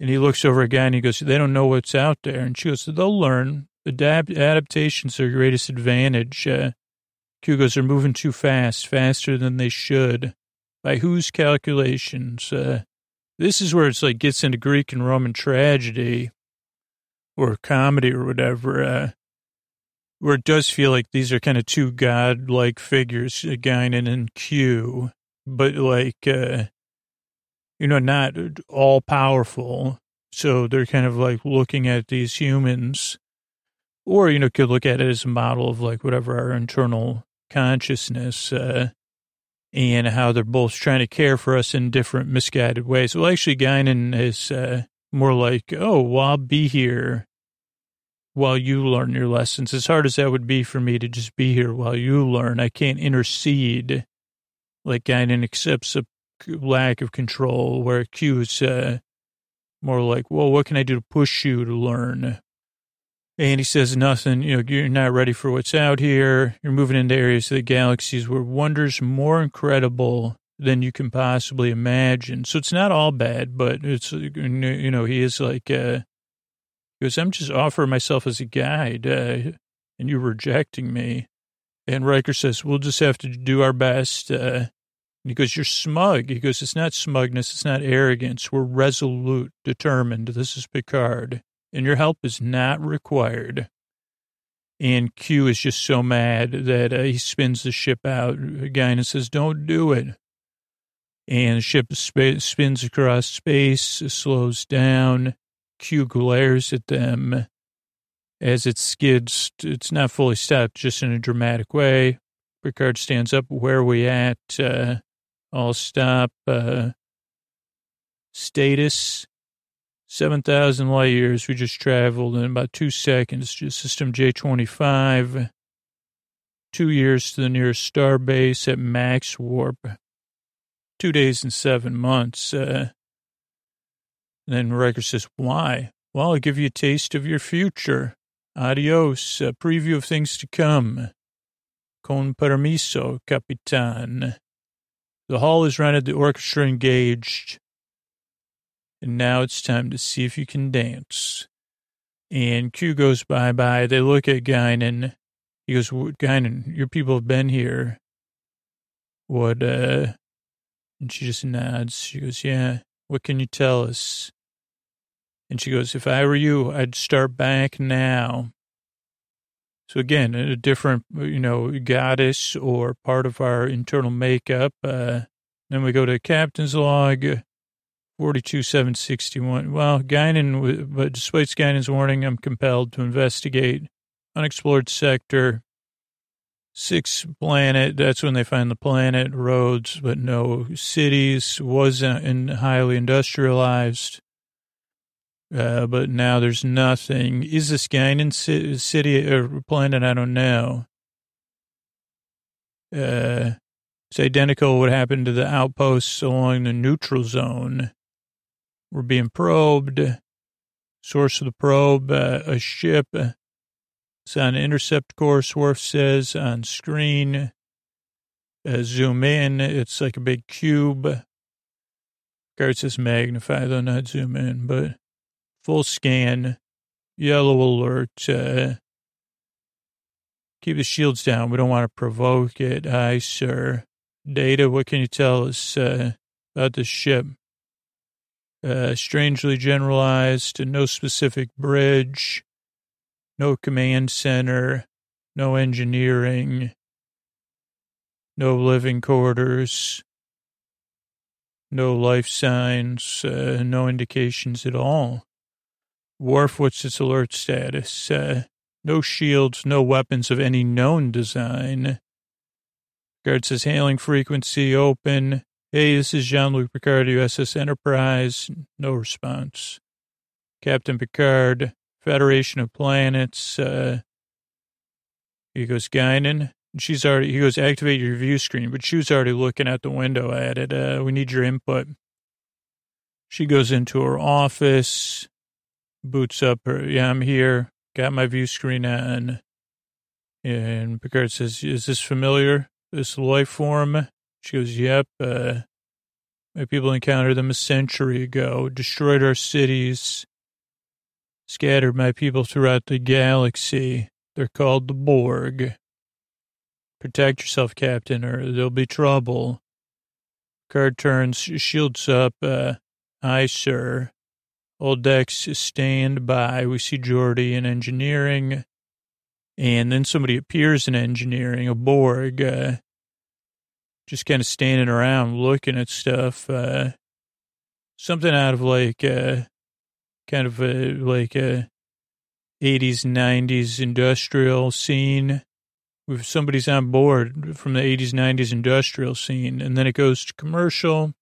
And he looks over again and he goes, they don't know what's out there. And she goes, they'll learn. Adapt adaptation's their greatest advantage. Uh, Q goes, they're moving too fast, faster than they should. By whose calculations? Uh, this is where it's like gets into Greek and Roman tragedy or comedy or whatever, uh, where it does feel like these are kind of two god-like figures, Guinan and Q, but like, uh, you know, not all powerful. So they're kind of like looking at these humans, or, you know, could look at it as a model of like whatever our internal consciousness, uh, and how they're both trying to care for us in different misguided ways. Well, actually, Guinan is uh, more like, oh, well, I'll be here while you learn your lessons. As hard as that would be for me to just be here while you learn, I can't intercede like Guinan accepts a lack of control, where Q is uh, more like, well, what can I do to push you to learn? And he says nothing, you know, you're not ready for what's out here. You're moving into areas of the galaxies where wonders more incredible than you can possibly imagine. So it's not all bad, but it's, you know, he is like, uh, he goes, I'm just offering myself as a guide, uh, and you're rejecting me. And Riker says, we'll just have to do our best. Uh, he goes, you're smug. He goes, it's not smugness. It's not arrogance. We're resolute, determined. This is Picard and your help is not required. And Q is just so mad that uh, he spins the ship out again and says, Don't do it. And the ship sp- spins across space, slows down. Q glares at them as it skids. It's not fully stopped, just in a dramatic way. Picard stands up. Where are we at? Uh, I'll stop. Uh, status 7,000 light years we just traveled in about two seconds. Just system J25. Two years to the nearest star base at max warp. Two days and seven months. Uh, then Riker says, why? Well, I'll give you a taste of your future. Adios. A preview of things to come. Con permiso, Capitan. The hall is rented, the orchestra engaged. And now it's time to see if you can dance. And Q goes bye bye. They look at Guinan. He goes, Guinan, your people have been here. What, uh, and she just nods. She goes, yeah, what can you tell us? And she goes, if I were you, I'd start back now. So again, a different, you know, goddess or part of our internal makeup. Uh, then we go to captain's log. 42761. Well, Guinan, but despite Guinan's warning, I'm compelled to investigate unexplored sector. Six planet, that's when they find the planet, roads, but no cities, was in highly industrialized. Uh, but now there's nothing. Is this Guinan city or planet? I don't know. Uh, it's identical what happened to the outposts along the neutral zone. We're being probed. Source of the probe, uh, a ship. It's on intercept course, Worf says on screen. Uh, zoom in. It's like a big cube. Guard says magnify, though not zoom in, but full scan. Yellow alert. Uh, keep the shields down. We don't want to provoke it. Aye, sir. Data, what can you tell us uh, about the ship? Uh, strangely generalized, no specific bridge, no command center, no engineering, no living quarters, no life signs, uh, no indications at all. Worf, what's its alert status? Uh, no shields, no weapons of any known design. Guard says hailing frequency open. Hey, this is Jean-Luc Picard, USS Enterprise. No response. Captain Picard, Federation of Planets. Uh, he goes, Guinan. She's already, he goes, activate your view screen, but she was already looking out the window at it. Uh, we need your input. She goes into her office, boots up her, yeah, I'm here, got my view screen on. And Picard says, is this familiar? this life form? She goes, yep. Uh, my people encountered them a century ago, destroyed our cities, scattered my people throughout the galaxy. They're called the Borg. Protect yourself, Captain, or there'll be trouble. Card turns, shields up. Uh, aye, sir. Old decks stand by. We see Geordi in engineering. And then somebody appears in engineering, a Borg, uh, just kind of standing around looking at stuff. Uh, something out of like, uh, kind of a, like a 80s, 90s industrial scene. If somebody's on board from the 80s, 90s industrial scene, and then it goes to commercial.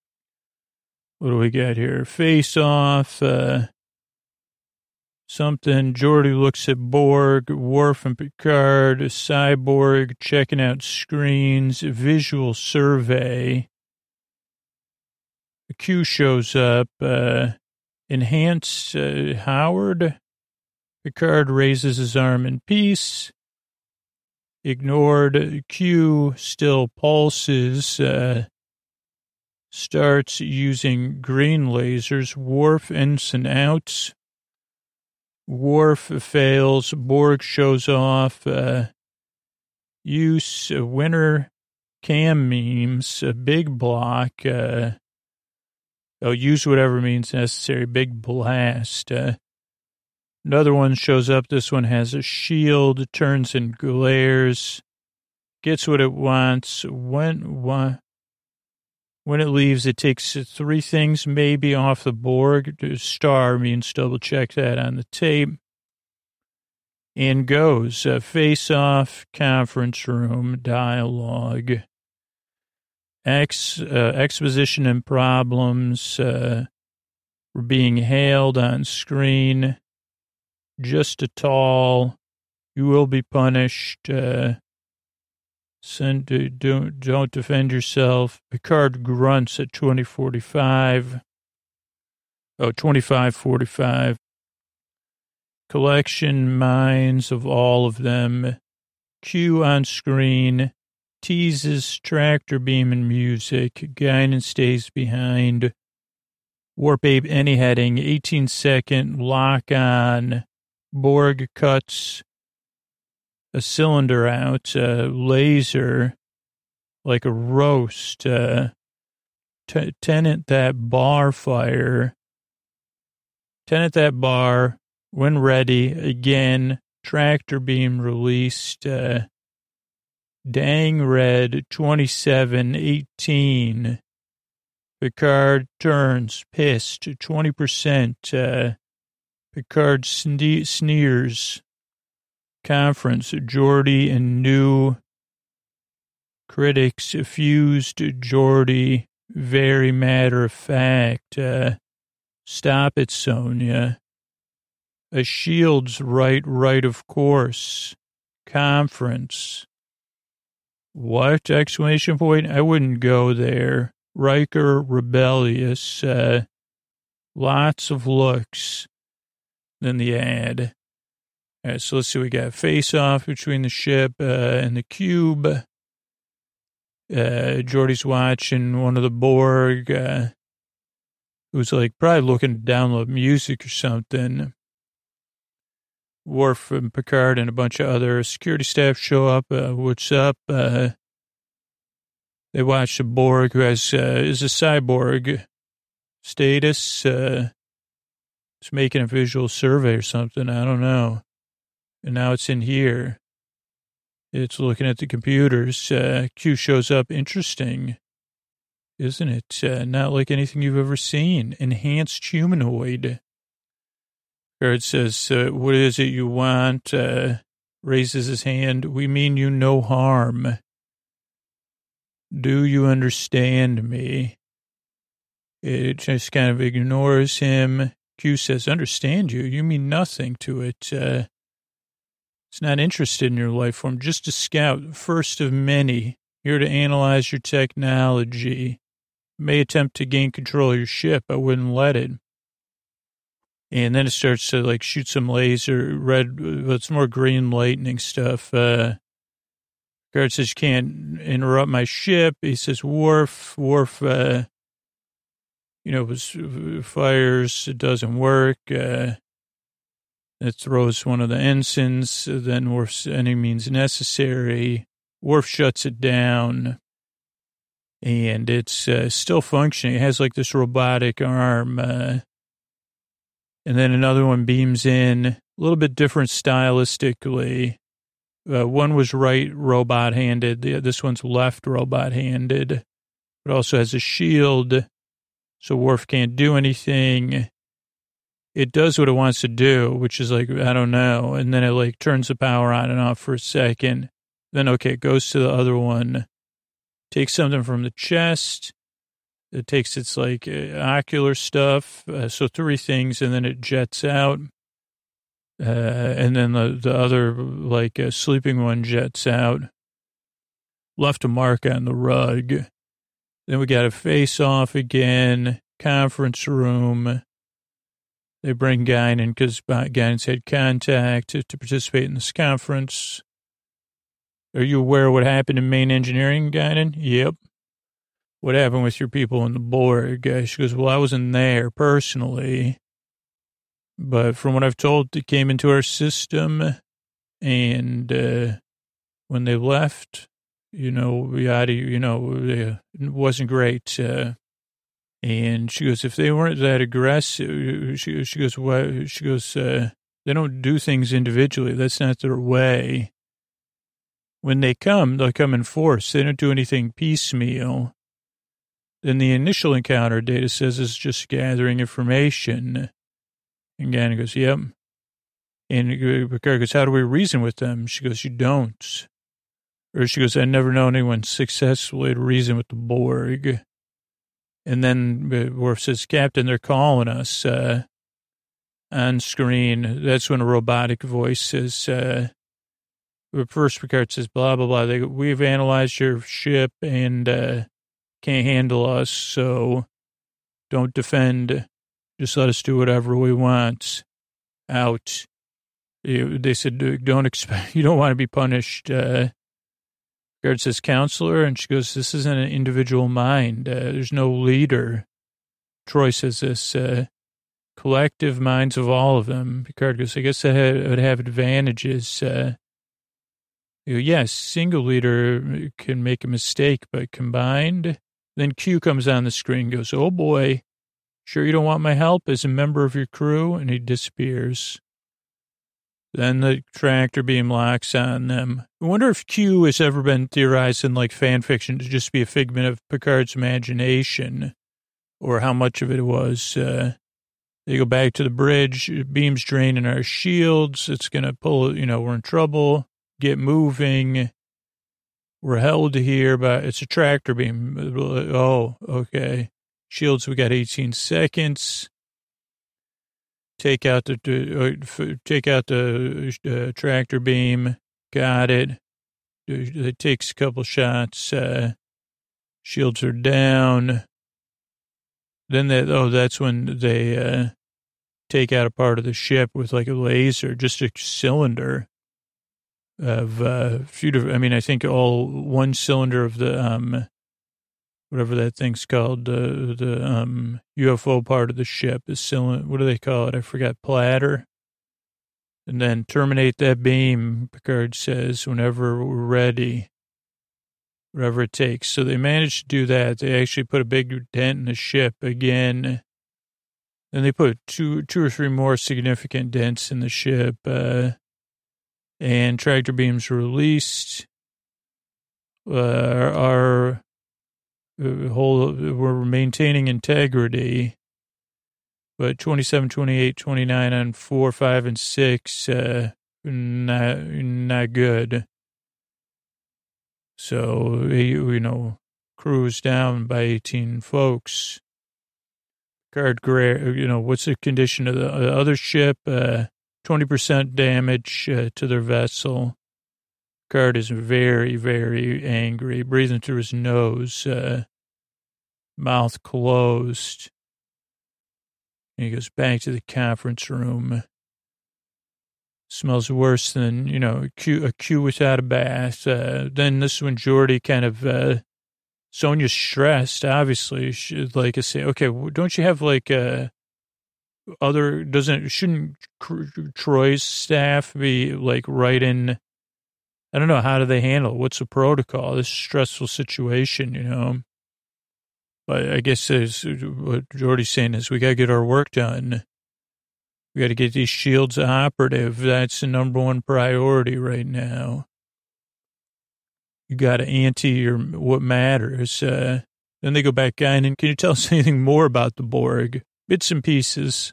What do we got here? Face off. Uh, something. Geordi looks at Borg, Worf and Picard, Cyborg, checking out screens, visual survey. Q shows up. Uh, enhance uh, Howard. Picard raises his arm in peace. Ignored. Q still pulses. Uh, starts using green lasers. Worf ensign outs. Worf fails. Borg shows off. Uh, use uh, winter cam memes. A big block. Uh, they'll use whatever means necessary. Big blast. Uh, another one shows up. This one has a shield. Turns and glares. Gets what it wants. When, when, it leaves, it takes three things maybe off the Borg. Star means double check that on the tape. And goes uh, face off, conference room, dialogue, ex, uh, exposition and problems uh, were being hailed on screen. Just a tall, you will be punished. Uh, Send, don't, don't defend yourself. Picard grunts at 2045. Oh, 2545. Collection minds of all of them. Q on screen. Teases tractor beam and music. Guinan stays behind. Warp Ape any heading. 18 second lock on. Borg cuts a cylinder out, a laser, like a roast, uh, t- tenant that bar fire, tenant that bar, when ready, again, tractor beam released, uh, dang red 2718. Picard turns, pissed, 20%. Uh, Picard sne- sneers, conference, Geordi and new critics fused Geordi, very matter of fact. Uh, stop it, Sonya. A shield's right, right, of course. Conference. What? Exclamation point. I wouldn't go there. Riker rebellious. Uh, lots of looks. Then the ad. All right, so let's see. We got face off between the ship uh, and the cube. Uh, Geordi's watching one of the Borg, uh, who's like probably looking to download music or something. Worf and Picard and a bunch of other security staff show up. Uh, what's up? Uh, they watch the Borg, who has uh, is a cyborg status. Uh, it's making a visual survey or something. I don't know. And now it's in here. It's looking at the computers. Uh, Q shows up. Interesting, isn't it? Uh, not like anything you've ever seen. Enhanced humanoid. Guard says, uh, what is it you want? Uh, raises his hand. We mean you no harm. Do you understand me? It just kind of ignores him. Q says, understand you? You mean nothing to it. Uh, it's not interested in your life form, just a scout, first of many, here to analyze your technology. May attempt to gain control of your ship. I wouldn't let it. And then it starts to like shoot some laser, red, but it's more green lightning stuff. Uh, guard says, you can't interrupt my ship. He says, Worf, Worf, uh, you know, was fires, it doesn't work. Uh, it throws one of the ensigns, then Worf's any means necessary. Worf shuts it down and it's uh, still functioning. It has like this robotic arm. Uh, and then another one beams in, a little bit different stylistically. Uh, one was right robot handed. This one's left robot handed. It also has a shield, so Worf can't do anything. It does what it wants to do, which is like, I don't know. And then it like turns the power on and off for a second. Then, okay, it goes to the other one, takes something from the chest, it takes its like uh, ocular stuff, uh, so three things, and then it jets out. Uh, and then the, the other, like uh, sleeping one, jets out. Left a mark on the rug. Then we got a face off again, conference room. They bring Guinan because Guinan's had contact to, to participate in this conference. Are you aware of what happened in main engineering, Guinan? Yep what happened with your people in the Borg? She goes, well, I wasn't there personally, but from what I've told, it came into our system, and uh, when they left, you know, yada, you know, it wasn't great. Uh, and she goes, if they weren't that aggressive, she, she goes, what? She goes, uh, they don't do things individually. That's not their way. When they come, they'll come in force. They don't do anything piecemeal. Then the initial encounter data says it's just gathering information. And Guinan goes, yep. And Picard goes, how do we reason with them? She goes, you don't. Or she goes, I never know anyone successfully to reason with the Borg. And then Worf says, Captain, they're calling us uh, on screen. That's when a robotic voice says, uh, first Picard says, blah, blah, blah. They, We've analyzed your ship and uh, can't handle us, so don't defend. Just let us do whatever we want. Out. They said, don't expect, you don't want to be punished. Uh, says, counselor, and she goes, this isn't an individual mind. Uh, there's no leader. Troi says this, uh, collective minds of all of them. Picard goes, I guess that would have advantages. Uh, yes, single leader can make a mistake, but combined, then Q comes on the screen goes, Oh boy, sure you don't want my help as a member of your crew? And he disappears. Then the tractor beam locks on them. I wonder if Q has ever been theorized in like fan fiction to just be a figment of Picard's imagination or how much of it was. Uh, they go back to the bridge, beams draining our shields. It's going to pull, you know, we're in trouble. Get moving. We're held here by, it's a tractor beam. Oh, okay. Shields, we got 18 seconds. Take out the, uh, take out the uh, tractor beam. Got it. it takes a couple shots. Uh, shields are down. Then that oh, that's when they uh, take out a part of the ship with like a laser, just a cylinder of uh, few. Different, I mean, I think all one cylinder of the um, whatever that thing's called, the um UFO part of the ship is cylinder. What do they call it? I forgot. Platter. And then terminate that beam. Picard says, whenever we're ready whatever it takes. So they managed to do that. They actually put a big dent in the ship again. Then they put two, two or three more significant dents in the ship, uh, and tractor beams released. Uh, uh, whole we're maintaining integrity, but 27, 28, 29 on four, five, and six, uh, not not good. So, you know, cruise down by 18 folks. Guard, gray. you know, what's the condition of the other ship? Uh, 20% damage uh, to their vessel. Guard is very, very angry, breathing through his nose, uh, mouth closed. And he goes back to the conference room. Smells worse than, you know, a Q, a Q without a bath. Uh, then this is when Geordi kind of, uh, Sonya's stressed, obviously. She, like I say, okay, don't you have like, uh, other, doesn't, shouldn't Troi's staff be like in, I don't know, how do they handle it? What's the protocol? This stressful situation, you know? But I guess as what Geordi's saying is we got to get our work done. We got to get these shields operative. That's the number one priority right now. You got to ante your what matters. Uh, then they go back in and can you tell us anything more about the Borg? Bits and pieces.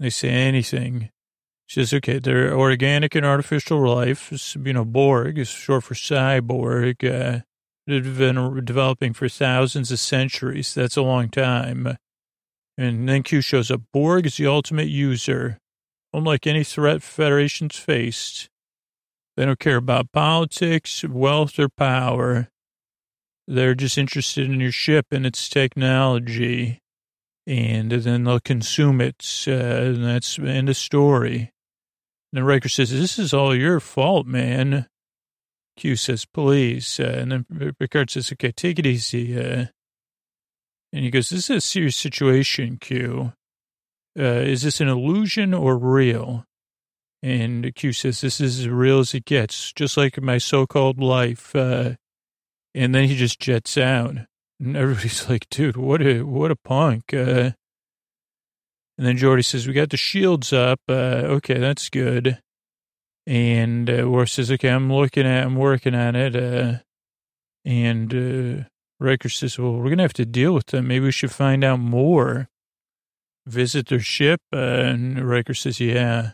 They say anything. She says, okay, they're organic and artificial life. It's, you know, Borg is short for cyborg. Uh, they've been developing for thousands of centuries. That's a long time. And then Q shows up. Borg is the ultimate user. Unlike any threat Federation's faced, they don't care about politics, wealth, or power. They're just interested in your ship and its technology. And then they'll consume it. Uh, and that's the end of story. And then Riker says, This is all your fault, man. Q says, Please. Uh, and then Picard says, Okay, take it easy. Uh, and he goes, This is a serious situation, Q. Uh, is this an illusion or real? And Q says, This is as real as it gets, just like my so called life. Uh, and then he just jets out. And everybody's like, Dude, what a, what a punk. Uh, and then Geordi says, We got the shields up. Uh, okay, that's good. And uh, Worf says, Okay, I'm looking at, I'm working on it. Uh, and uh, Riker says, well, we're going to have to deal with them. Maybe we should find out more. Visit their ship. Uh, and Riker says, yeah.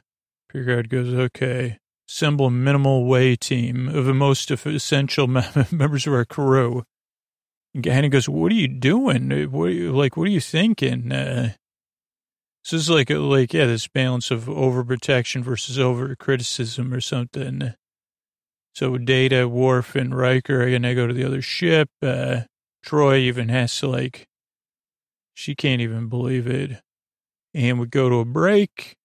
Picard goes, okay. Assemble a minimal way team of the most essential members of our crew. And Hannah goes, what are you doing? What are you, like, what are you thinking? Uh, so it's like, like, yeah, this balance of overprotection versus over criticism or something. So Data, Worf, and Riker going to go to the other ship. Uh, Troi even has to like, she can't even believe it. And we go to a break.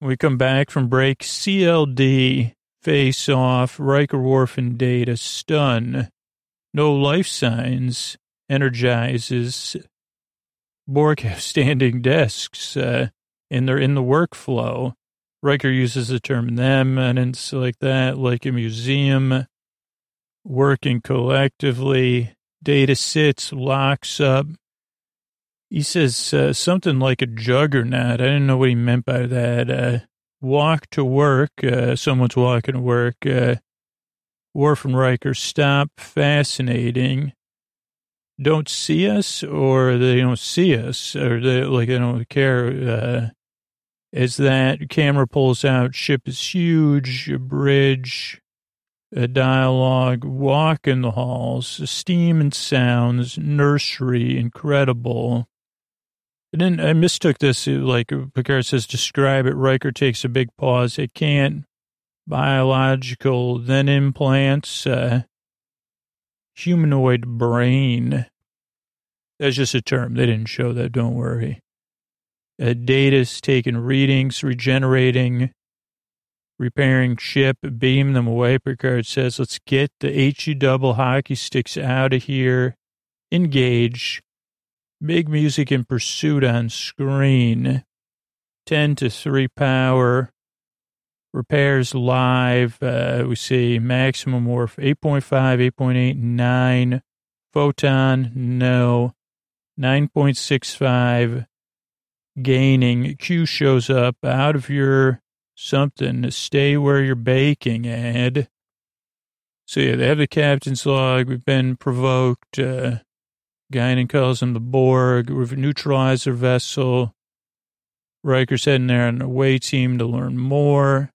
We come back from break. CLD, face off, Riker, Worf, and Data, stun. No life signs, energizes. Borg have standing desks, uh, and they're in the workflow. Riker uses the term them, and it's like that, like a museum, working collectively. Data sits, locks up. He says uh, something like a juggernaut. I didn't know what he meant by that. Uh, walk to work. Uh, someone's walking to work. Uh, Worf and Riker stop. Fascinating. Don't see us, or they don't see us, or they like they don't care. Uh, as that camera pulls out, ship is huge, bridge, a dialogue, walk in the halls, steam and sounds, nursery, incredible. Then I mistook this, like Picard says, describe it. Riker takes a big pause. It can't. Biological, then implants, uh, humanoid brain. That's just a term. They didn't show that. Don't worry. Uh, data's taking readings, regenerating, repairing ship, beam them away. Picard says, let's get the HE double hockey sticks out of here. Engage. Big music in pursuit on screen. 10 to 3 power. Repairs live. Uh, we see maximum warp 8.5, 8.8, 9. Photon, no. 9.65. Gaining. Q shows up out of your something. Stay where you're baking, Ed. So yeah, they have the captain's log. We've been provoked. Uh, Guinan calls him the Borg. We've neutralized their vessel. Riker's heading there on the away team to learn more.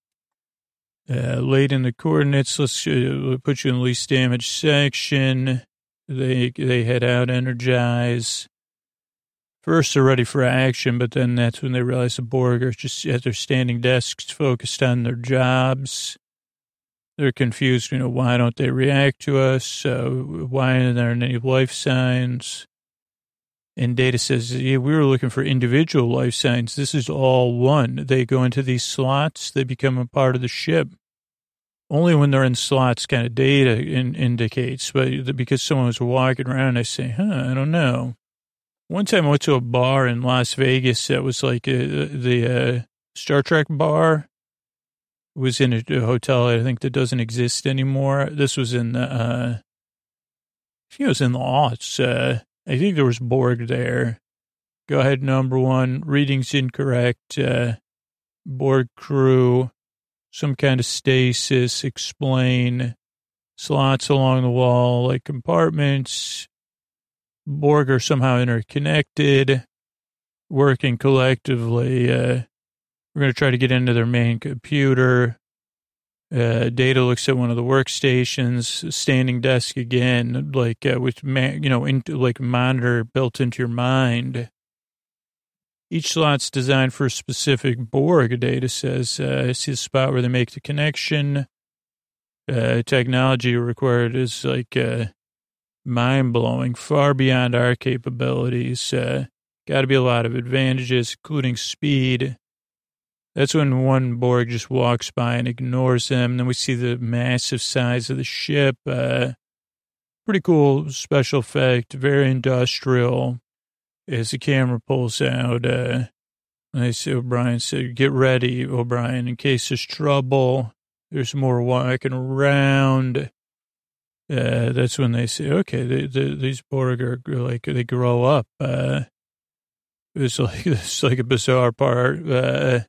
Uh, late in the coordinates, let's uh, put you in the least damage section. They they head out, energize. First, they're ready for action, but then that's when they realize the Borg are just at their standing desks, focused on their jobs. They're confused, you know, why don't they react to us? Uh, why aren't there any life signs? And Data says, yeah, we were looking for individual life signs. This is all one. They go into these slots, they become a part of the ship. Only when they're in slots, kind of data in, indicates, but because someone was walking around, I say, huh, I don't know. One time I went to a bar in Las Vegas that was like a, uh, the uh, Star Trek bar. It was in a, a, hotel I think that doesn't exist anymore. This was in the, uh, I think it was in the aughts. Uh, I think there was Borg there. Go ahead, number one. Reading's incorrect. Uh, Borg crew, some kind of stasis, explain. Slots along the wall, like compartments. Borg are somehow interconnected, working collectively. Uh, we're going to try to get into their main computer. Uh, Data looks at one of the workstations, standing desk again, like uh, with man you know, into like monitor built into your mind. Each slot's designed for a specific Borg. Data says, uh, "I see the spot where they make the connection." Uh, technology required is like uh, mind blowing, far beyond our capabilities. Uh, Got to be a lot of advantages, including speed. That's when one Borg just walks by and ignores him. Then we see the massive size of the ship. Uh, pretty cool special effect, very industrial. As the camera pulls out, uh, I see O'Brien said, "Get ready, O'Brien, in case there's trouble. There's more walking around." uh, that's when they say, okay, they, they, these Borg are like, they grow up. Uh, it's like, it's like a bizarre part. Uh,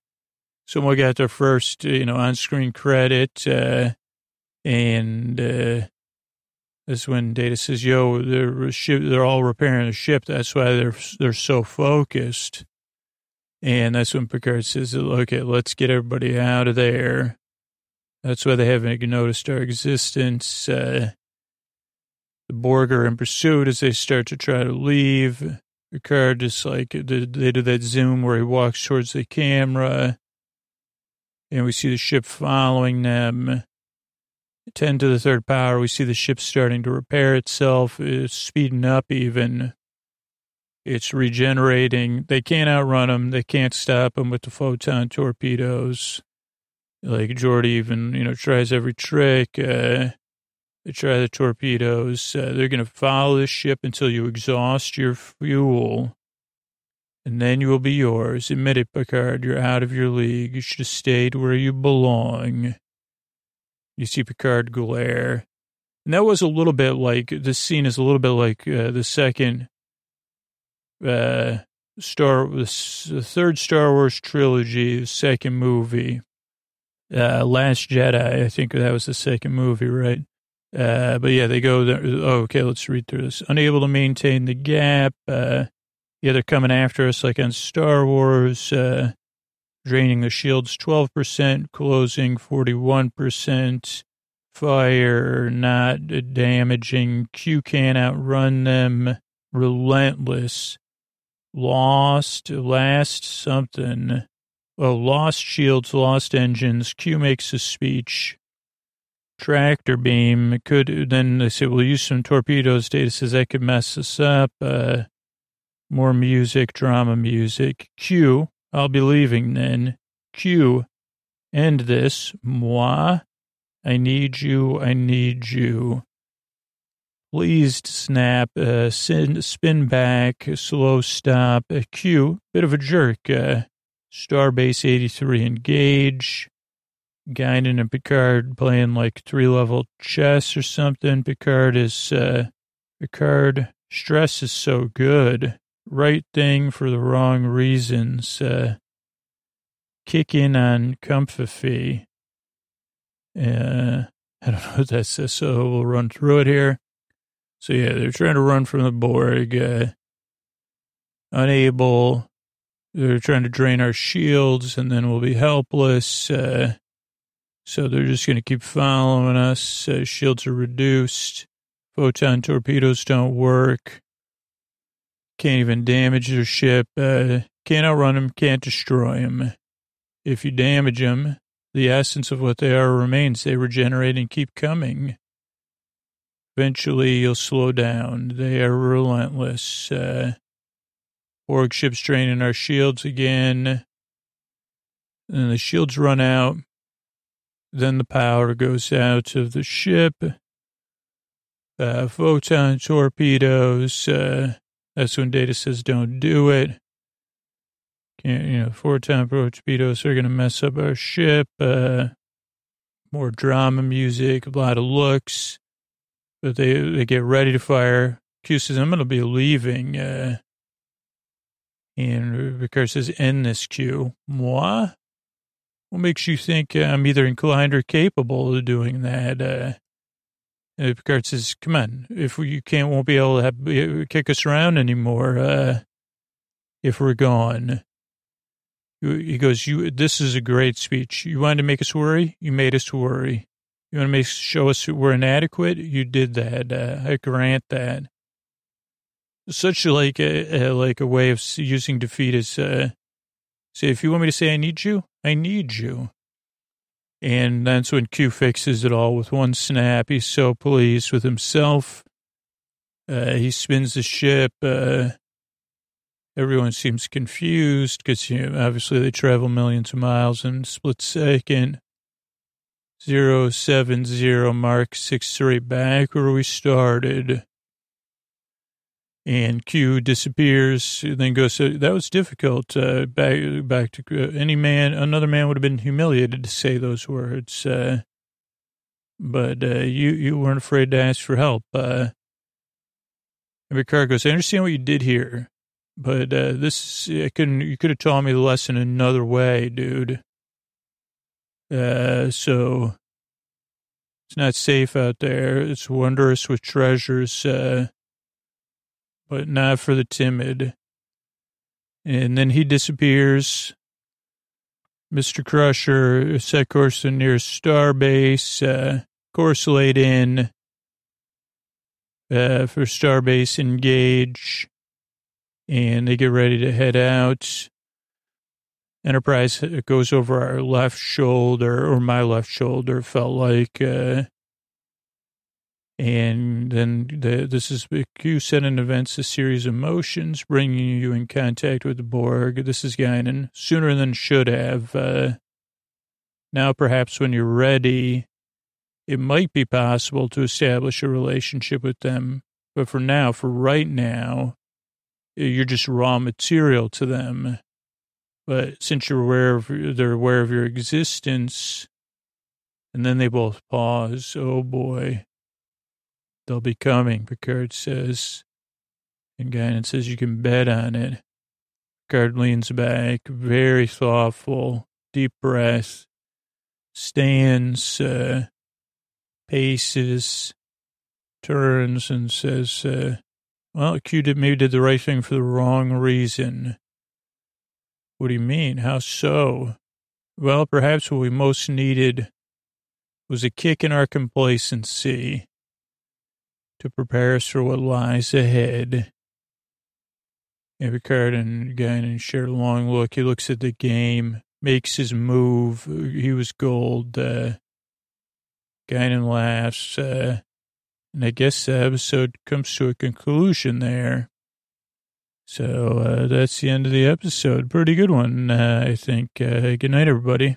someone got their first, you know, on-screen credit, uh, and, uh, that's when Data says, "Yo, they're they're all repairing the ship. That's why they're they're so focused." And that's when Picard says, "Okay, let's get everybody out of there." That's why they haven't noticed our existence. Uh, the Borg are in pursuit as they start to try to leave. Picard just like, they do that zoom where he walks towards the camera and we see the ship following them. 10 to the third power, we see the ship starting to repair itself. It's speeding up even. It's regenerating. They can't outrun them. They can't stop them with the photon torpedoes. Like Geordi even, you know, tries every trick. Uh, they try the torpedoes. Uh, they're going to follow the ship until you exhaust your fuel, and then you will be yours. Admit it, Picard. You're out of your league. You should have stayed where you belong. You see Picard glare. And that was a little bit like, this scene is a little bit like uh, the second uh, Star, the third Star Wars trilogy, the second movie. Uh, Last Jedi, I think that was the second movie, right? Uh, but yeah, they go there. Oh, okay, let's read through this. Unable to maintain the gap. Uh, yeah, they're coming after us like on Star Wars. Uh, draining the shields 12%, closing 41%. Fire not damaging. Q can't outrun them. Relentless. Lost. Last something. oh, lost shields, lost engines. Q makes a speech. Tractor beam could then they say we'll use some torpedoes. Data says that could mess us up. Uh, more music, drama music. Q, I'll be leaving then. Q, end this. Moi, I need you. I need you. Pleased snap, uh, sin, spin back, slow stop, Q. bit of a jerk, uh, Starbase 83 engage, Guinan and Picard playing like three level chess or something. Picard is, uh, Picard, stress is so good. Right thing for the wrong reasons. Uh, kick in on comfy. Uh, I don't know what that says, so we'll run through it here. So yeah, they're trying to run from the Borg, uh, unable. They're trying to drain our shields, and then we'll be helpless. Uh, so they're just going to keep following us. Uh, shields are reduced. Photon torpedoes don't work. Can't even damage their ship. Uh, can't outrun them. Can't destroy them. If you damage them, the essence of what they are remains. They regenerate and keep coming. Eventually, you'll slow down. They are relentless. Uh, Borg ships draining our shields again. And the shields run out. Then the power goes out of the ship. Uh, photon torpedoes. Uh, that's when data says don't do it. Can't, you know, Four photon torpedoes are going to mess up our ship. Uh, more drama music, a lot of looks but they they get ready to fire. Q says, "I'm going to be leaving," uh, and Picard says, "End this, Q." Moi? What makes you think I'm either inclined or capable of doing that? Uh, and Picard says, "Come on, if we, you can't, won't be able to have, kick us around anymore. Uh, if we're gone." He goes, "You. This is a great speech. You wanted to make us worry. You made us worry." You want to make show us we're inadequate? You did that. Uh, I grant that. Such like a, a, like a way of using defeat is uh, say if you want me to say I need you, I need you. And that's when Q fixes it all with one snap. He's so pleased with himself. Uh, he spins the ship. Uh, everyone seems confused because you know, obviously they travel millions of miles in split second. Zero seven zero Mark six three back where we started. And Q disappears, then goes. So that was difficult. Uh, back back to uh, any man, another man would have been humiliated to say those words. Uh, but uh, you you weren't afraid to ask for help. Uh, and Picard goes, I understand what you did here, but uh, this I couldn't. You could have taught me the lesson another way, dude. Uh, so it's not safe out there. It's wondrous with treasures, uh, but not for the timid. And then he disappears. Mr. Crusher set course to near Starbase, uh, course laid in uh, for Starbase engage, and they get ready to head out. Enterprise goes over our left shoulder, or my left shoulder, felt like. Uh, and then the, this is Q sending events a series of motions, bringing you in contact with the Borg. This is Guinan sooner than should have. Uh, now, perhaps when you're ready, it might be possible to establish a relationship with them. But for now, for right now, you're just raw material to them. But since you're aware of, they're aware of your existence, and then they both pause. Oh boy. They'll be coming, Picard says. And Guinan says you can bet on it. Picard leans back, very thoughtful, deep breath, stands, uh, paces, turns, and says, uh, well, Q did, maybe did the right thing for the wrong reason. What do you mean? How so? Well, perhaps what we most needed was a kick in our complacency to prepare us for what lies ahead. And Picard and share a long look. He looks at the game. makes his move. He was gold. Uh, Guinan laughs. Uh, and I guess the episode comes to a conclusion there. So uh, that's the end of the episode. Pretty good one, uh, I think. Uh, good night, everybody.